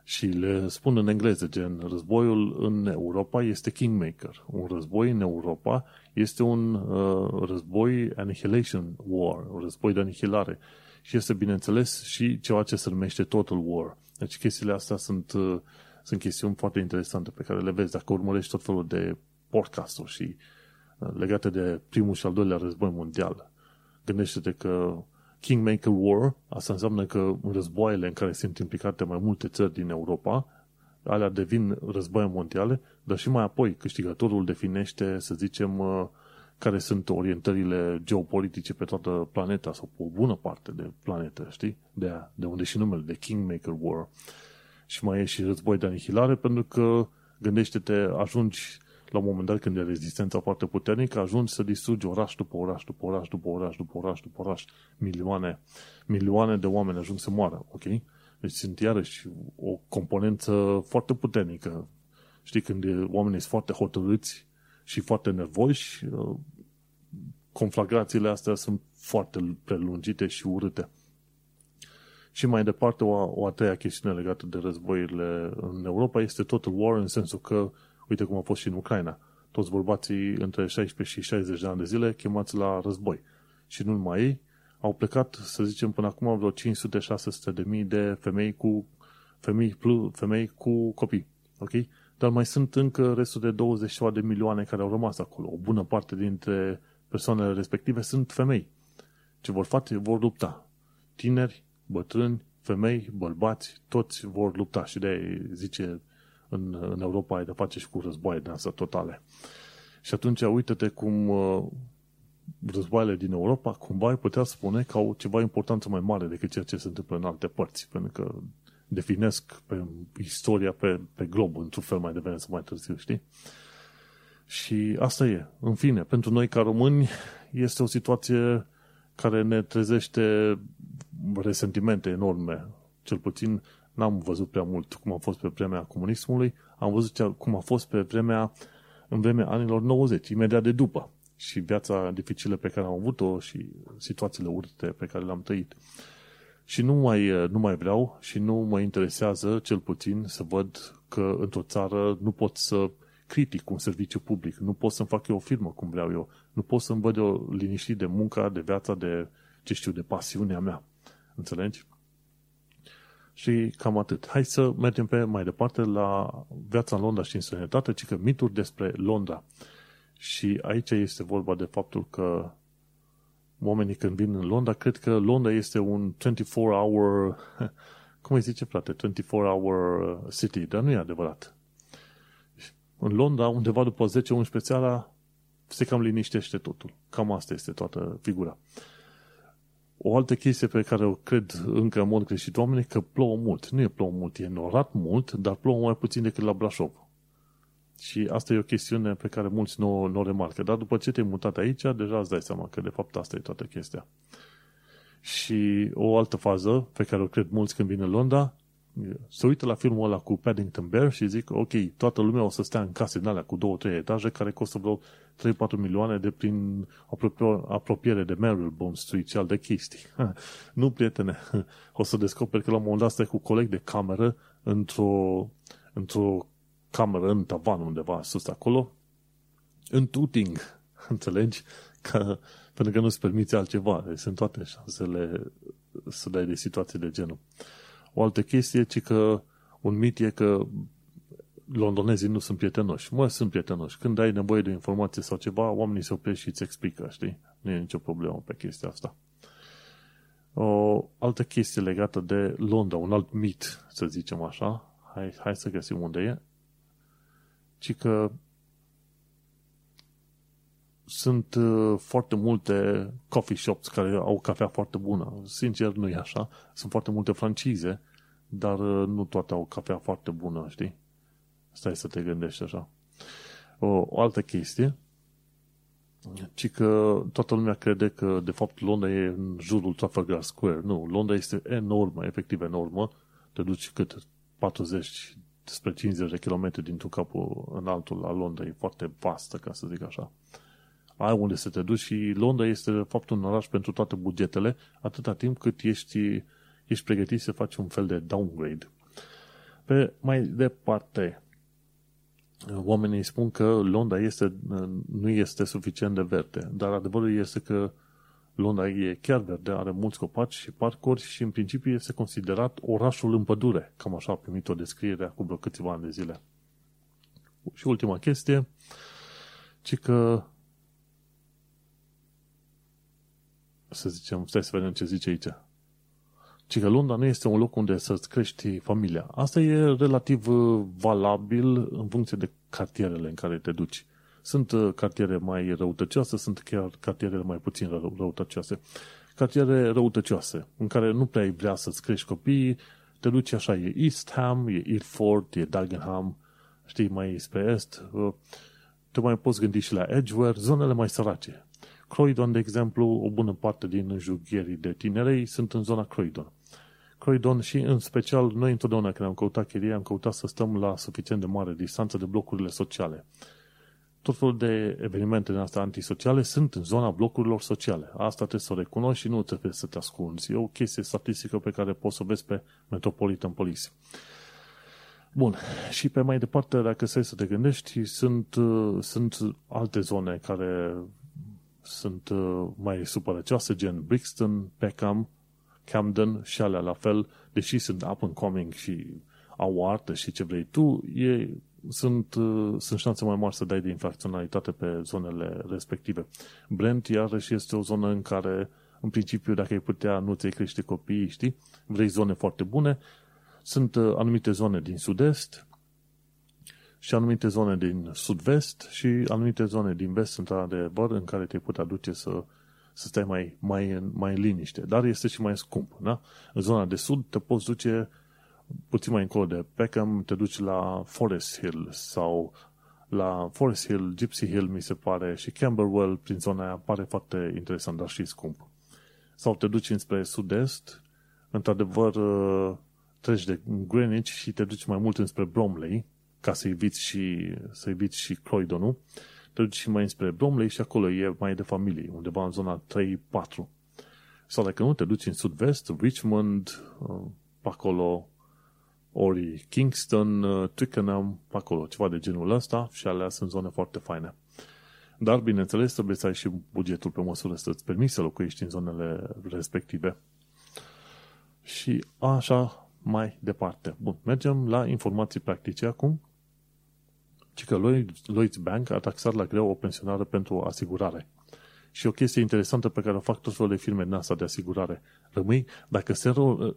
Și le spun în engleză, gen, războiul în Europa este kingmaker. Un război în Europa este un uh, război annihilation war, un război de anihilare. Și este, bineînțeles, și ceva ce se numește total war. Deci chestiile astea sunt, uh, sunt chestiuni foarte interesante pe care le vezi dacă urmărești tot felul de podcasturi și uh, legate de primul și al doilea război mondial. Gândește-te că Kingmaker War, asta înseamnă că în războaiele în care sunt implicate mai multe țări din Europa, alea devin războaie mondiale, dar și mai apoi câștigătorul definește, să zicem, uh, care sunt orientările geopolitice pe toată planeta sau pe o bună parte de planetă, știi? De, aia, de unde și numele de Kingmaker War. Și mai e și război de anihilare pentru că gândește-te, ajungi la un moment dat când e rezistența foarte puternică, ajungi să distrugi oraș după oraș, după oraș, după oraș, după oraș, după oraș. Milioane, milioane de oameni ajung să moară, ok? Deci sunt iarăși o componență foarte puternică. Știi, când oamenii sunt foarte hotărâți și foarte nervoși, uh, conflagrațiile astea sunt foarte prelungite și urâte. Și mai departe, o, o a treia chestiune legată de războiile în Europa este total war în sensul că Uite cum a fost și în Ucraina. Toți bărbații între 16 și 60 de ani de zile chemați la război. Și nu numai ei, au plecat, să zicem, până acum vreo 500-600 de mii de femei cu, femei, femei cu copii. Ok? Dar mai sunt încă restul de 20 de milioane care au rămas acolo. O bună parte dintre persoanele respective sunt femei. Ce vor face? Vor lupta. Tineri, bătrâni, femei, bărbați, toți vor lupta. Și de zice în, în Europa ai de face și cu războaie de asta totale. Și atunci uite-te cum uh, războaiele din Europa cumva ai putea spune că au ceva importanță mai mare decât ceea ce se întâmplă în alte părți, pentru că definesc pe istoria pe, pe glob într-un fel mai devreme sau mai târziu, știi? Și asta e. În fine, pentru noi ca români este o situație care ne trezește resentimente enorme. Cel puțin N-am văzut prea mult cum a fost pe vremea comunismului, am văzut cum a fost pe vremea, în vremea anilor 90, imediat de după. Și viața dificilă pe care am avut-o și situațiile urte pe care le-am trăit. Și nu mai, nu mai vreau și nu mă interesează, cel puțin, să văd că într-o țară nu pot să critic un serviciu public, nu pot să-mi fac eu o firmă cum vreau eu, nu pot să-mi văd eu liniștit de munca, de viața, de, ce știu, de pasiunea mea. Înțelegi? Și cam atât. Hai să mergem pe mai departe la viața în Londra și în sănătate, ci că mituri despre Londra. Și aici este vorba de faptul că oamenii când vin în Londra, cred că Londra este un 24-hour, <laughs> cum îi zice, frate, 24-hour city, dar nu e adevărat. În Londra, undeva după 10-11 seara, se cam liniștește totul. Cam asta este toată figura. O altă chestie pe care o cred încă în mod greșit oamenii că plouă mult. Nu e plouă mult, e norat mult, dar plouă mai puțin decât la Brașov. Și asta e o chestiune pe care mulți nu, nu o remarcă. Dar după ce te-ai mutat aici, deja îți dai seama că de fapt asta e toată chestia. Și o altă fază pe care o cred mulți când vin în Londra, se uită la filmul ăla cu Paddington Bear și zic, ok, toată lumea o să stea în case din alea cu două, trei etaje care costă vreo 3-4 milioane de prin apropiere de Marylebone Street și alte chestii. <laughs> nu, prietene, <laughs> o să descoperi că la un moment dat stai cu coleg de cameră într-o, într-o cameră în tavan undeva sus acolo, în tuting, <laughs> înțelegi? Că, pentru că nu-ți permiți altceva. Deci sunt toate șansele să dai de situații de genul. O altă chestie, ci că un mit e că londonezii nu sunt prietenoși. Mă, sunt prietenoși. Când ai nevoie de informație sau ceva, oamenii se opresc și îți explică, știi? Nu e nicio problemă pe chestia asta. O altă chestie legată de Londra, un alt mit, să zicem așa, hai, hai să găsim unde e, ci că sunt uh, foarte multe coffee shops care au cafea foarte bună. Sincer, nu e așa. Sunt foarte multe francize, dar uh, nu toate au cafea foarte bună, știi? Stai să te gândești așa. O, o altă chestie, ci că toată lumea crede că de fapt Londra e în jurul Trafalgar Square. Nu, Londra este enormă, efectiv enormă. Te duci cât 40 spre 50 de kilometri dintr-un capul în altul la Londra. E foarte vastă, ca să zic așa. Ai unde să te duci și Londra este de fapt un oraș pentru toate bugetele, atâta timp cât ești, ești pregătit să faci un fel de downgrade. Pe mai departe, oamenii spun că Londra este, nu este suficient de verde, dar adevărul este că Londra e chiar verde, are mulți copaci și parcuri și în principiu este considerat orașul în pădure. Cam așa a primit o descriere acum vreo câțiva ani de zile. Și ultima chestie, ci că să zicem, stai să vedem ce zice aici. Ci că Londra nu este un loc unde să-ți crești familia. Asta e relativ uh, valabil în funcție de cartierele în care te duci. Sunt uh, cartiere mai răutăcioase, sunt chiar cartiere mai puțin răutăcioase. Cartiere răutăcioase, în care nu prea ai vrea să-ți crești copiii, te duci așa, e East Ham, e Ilford, e Dagenham, știi, mai spre est, uh, te mai poți gândi și la Edgeware, zonele mai sărace. Croydon, de exemplu, o bună parte din înjugherii de tinerei sunt în zona Croydon. Croydon și în special noi întotdeauna când am căutat chirie am căutat să stăm la suficient de mare distanță de blocurile sociale. Tot felul de evenimente din astea antisociale sunt în zona blocurilor sociale. Asta trebuie să o recunoști și nu trebuie să te ascunzi. E o chestie statistică pe care poți să o vezi pe Metropolitan Police. Bun. Și pe mai departe, dacă să să te gândești, sunt, uh, sunt alte zone care sunt uh, mai supărăcioase, gen Brixton, Peckham, Camden și alea la fel, deși sunt up and coming și au artă și ce vrei tu, e, sunt, uh, sunt șanse mai mari să dai de infracționalitate pe zonele respective. Brent, iarăși, este o zonă în care, în principiu, dacă ai putea, nu ți-ai crește copiii, știi? Vrei zone foarte bune. Sunt uh, anumite zone din sud-est, și anumite zone din sud-vest și anumite zone din vest, într-adevăr, în care te putea duce să, să stai mai, mai, mai în liniște. Dar este și mai scump. Da? În zona de sud te poți duce puțin mai încolo de Peckham, te duci la Forest Hill sau la Forest Hill, Gypsy Hill, mi se pare, și Camberwell, prin zona aia, pare foarte interesant, dar și scump. Sau te duci înspre sud-est, într-adevăr, treci de Greenwich și te duci mai mult înspre Bromley, ca să eviți și, să eviți și Croydonul, te duci și mai înspre Bromley și acolo e mai de familie, undeva în zona 3-4. Sau dacă nu, te duci în sud-vest, Richmond, uh, pe acolo, ori Kingston, uh, Twickenham, pe acolo, ceva de genul ăsta și alea sunt zone foarte faine. Dar, bineînțeles, trebuie să ai și bugetul pe măsură să-ți permiți să locuiești în zonele respective. Și așa mai departe. Bun, mergem la informații practice acum ci că Lloyds Bank a taxat la greu o pensionară pentru o asigurare. Și o chestie interesantă pe care o fac tot felul de firme din asta de asigurare. Rămâi, dacă, se ro-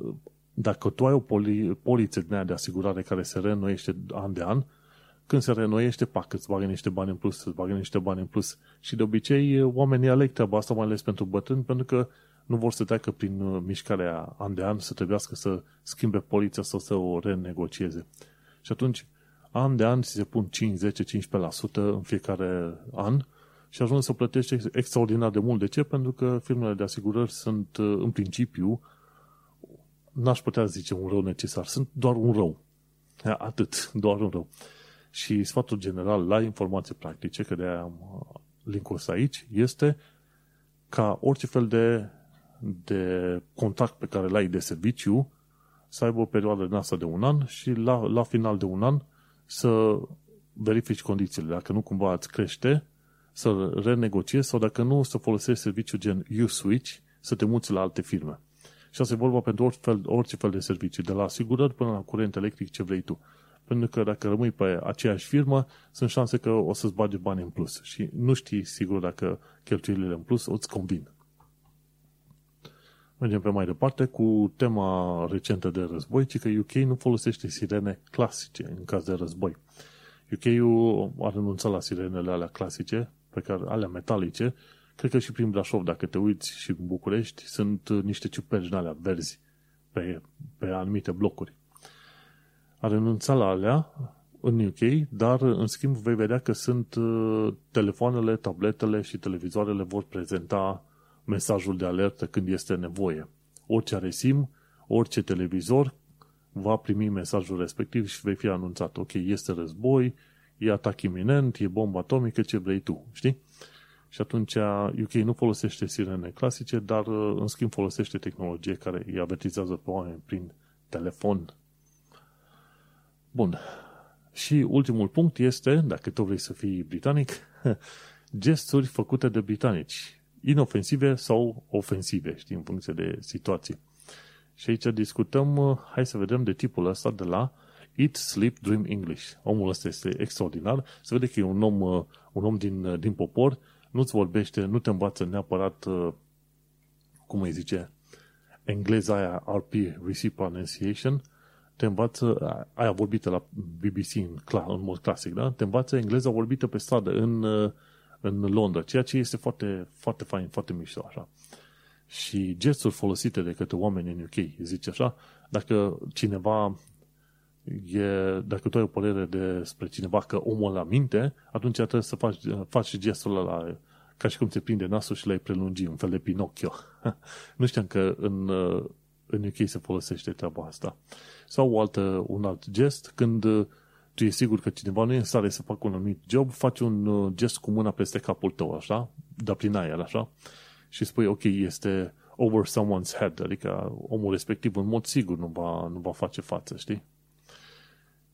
dacă tu ai o poli, poliță din de asigurare care se reînnoiește an de an, când se reînnoiește, pac, îți bagă niște bani în plus, îți bagă niște bani în plus. Și de obicei, oamenii aleg treaba asta, mai ales pentru bătrâni, pentru că nu vor să treacă prin uh, mișcarea an de an, să trebuiască să schimbe poliția sau să o renegocieze. Și atunci, an de an se pun 5, 10, 15% în fiecare an și ajung să plătești extraordinar de mult. De ce? Pentru că firmele de asigurări sunt, uh, în principiu, n-aș putea zice un rău necesar, sunt doar un rău. Atât, doar un rău. Și sfatul general la informații practice, că de-aia am uh, linkul aici, este ca orice fel de, de contact pe care l-ai de serviciu să aibă o perioadă din asta de un an și la, la final de un an să verifici condițiile. Dacă nu cumva îți crește, să renegociezi sau dacă nu, să folosești serviciul gen U-Switch, să te muți la alte firme. Și asta e vorba pentru orice fel, orice fel de servicii, de la asigurări până la curent electric, ce vrei tu. Pentru că dacă rămâi pe aceeași firmă, sunt șanse că o să-ți bage bani în plus și nu știi sigur dacă cheltuielile în plus îți convin. Mergem pe mai departe cu tema recentă de război, ci că UK nu folosește sirene clasice în caz de război. UK-ul a renunțat la sirenele alea clasice, pe care, alea metalice, cred că și prin Brașov, dacă te uiți și în București, sunt niște ciuperci alea verzi pe, pe anumite blocuri. A renunțat la alea în UK, dar în schimb vei vedea că sunt uh, telefoanele, tabletele și televizoarele vor prezenta mesajul de alertă când este nevoie. Orice are SIM, orice televizor va primi mesajul respectiv și vei fi anunțat, ok, este război, e atac iminent, e bombă atomică, ce vrei tu, știi? Și atunci UK nu folosește sirene clasice, dar uh, în schimb folosește tehnologie care îi avertizează pe oameni prin telefon. Bun. Și ultimul punct este, dacă tu vrei să fii britanic, <laughs> gesturi făcute de britanici. Inofensive sau ofensive, știi, în funcție de situație. Și aici discutăm, uh, hai să vedem de tipul ăsta de la Eat, Sleep, Dream English. Omul ăsta este extraordinar. Se vede că e un om, uh, un om din, uh, din popor, nu-ți vorbește, nu te învață neapărat, cum îi zice, engleza aia RP, Receipt Pronunciation, te învață, aia vorbită la BBC în, în mod clasic, da? Te învață engleza vorbită pe stradă în, în Londra, ceea ce este foarte, foarte fain, foarte mișto, așa. Și gesturi folosite de către oameni în UK, zice așa, dacă cineva e, dacă tu ai o părere despre cineva că omul la minte, atunci trebuie să faci, faci gestul ăla ca și cum te prinde nasul și l-ai prelungi, un fel de Pinocchio. <laughs> nu știam că în, în UK se folosește treaba asta. Sau o altă, un alt gest, când tu e sigur că cineva nu e în stare să facă un anumit job, faci un gest cu mâna peste capul tău, așa, dar prin aer, așa, și spui, ok, este over someone's head, adică omul respectiv în mod sigur nu va, nu va face față, știi?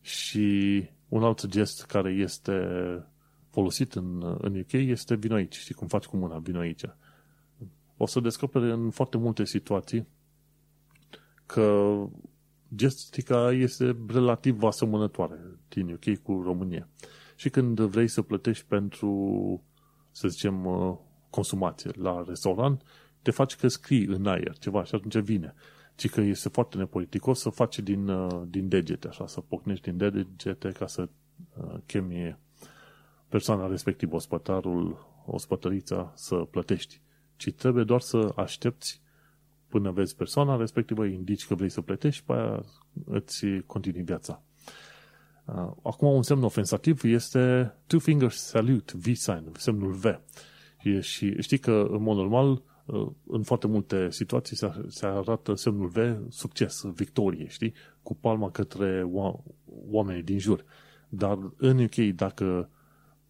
Și un alt gest care este folosit în, în UK este vino aici. Știi cum faci cu mâna, vino aici. O să descoperi în foarte multe situații că gestica este relativ asemănătoare din UK cu România. Și când vrei să plătești pentru, să zicem, consumație la restaurant, te faci că scrii în aer ceva și atunci vine. Ci că este foarte nepoliticos să faci din, uh, din degete, așa, să pocnești din degete ca să uh, chemi persoana respectivă, ospătarul, ospătărița, să plătești. Ci trebuie doar să aștepți până vezi persoana respectivă, indici că vrei să plătești, pe aia îți continui viața. Uh, acum un semn ofensativ este two fingers salute, V-sign, semnul V. Și știi că, în mod normal, în foarte multe situații se, se arată semnul V, succes, victorie, știi? Cu palma către oamenii din jur. Dar în UK, dacă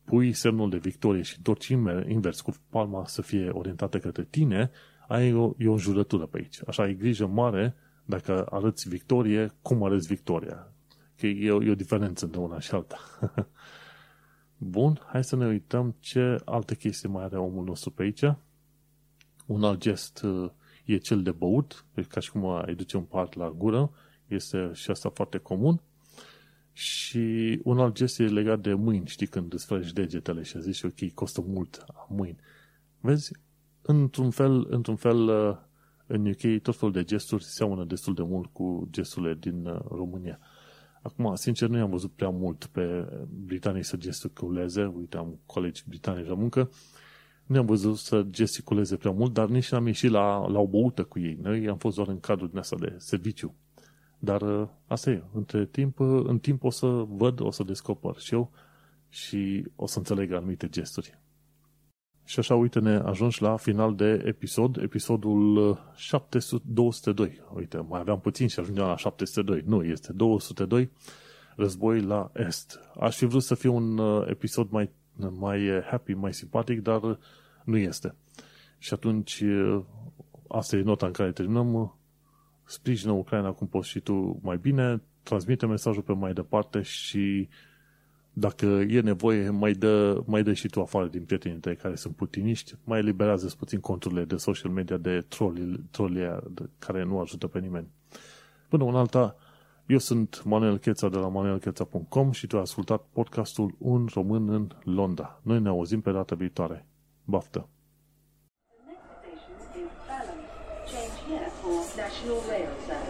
pui semnul de victorie și tot invers, cu palma să fie orientată către tine, ai o, e o jurătură pe aici. Așa, ai grijă mare dacă arăți victorie, cum arăți victoria. Că e, o, e o diferență între una și alta. <laughs> Bun, hai să ne uităm ce alte chestii mai are omul nostru pe aici. Un alt gest uh, e cel de băut, ca și cum ai duce un part la gură, este și asta foarte comun. Și un alt gest e legat de mâini, știi, când îți frăși degetele și zici, ok, costă mult mâini. Vezi, într-un fel, într-un fel uh, în UK tot felul de gesturi seamănă destul de mult cu gesturile din uh, România. Acum, sincer, nu am văzut prea mult pe britanii să gesticuleze. Uite, am colegi britanici la muncă. Nu am văzut să gesticuleze prea mult, dar nici n-am ieșit la, la o băută cu ei. Noi am fost doar în cadrul din asta de serviciu. Dar uh, asta e. Între timp, uh, în timp o să văd, o să descoper și eu și o să înțeleg anumite gesturi. Și așa, uite, ne ajungi la final de episod, episodul 702. Uh, uite, mai aveam puțin și ajungeam la 702. Nu, este 202, război la Est. Aș fi vrut să fie un uh, episod mai, mai happy, mai simpatic, dar nu este. Și atunci, uh, asta e nota în care terminăm. Sprijină Ucraina cum poți și tu mai bine, transmite mesajul pe mai departe și dacă e nevoie, mai dă, mai dă și tu afară din prietenii tăi care sunt putiniști, mai eliberează puțin conturile de social media de trolli, trolli care nu ajută pe nimeni. Până un alta, eu sunt Manuel Cheța de la manuelcheța.com și tu ai ascultat podcastul Un Român în Londra. Noi ne auzim pe data viitoare. Baftă! Change here for National Rail Services.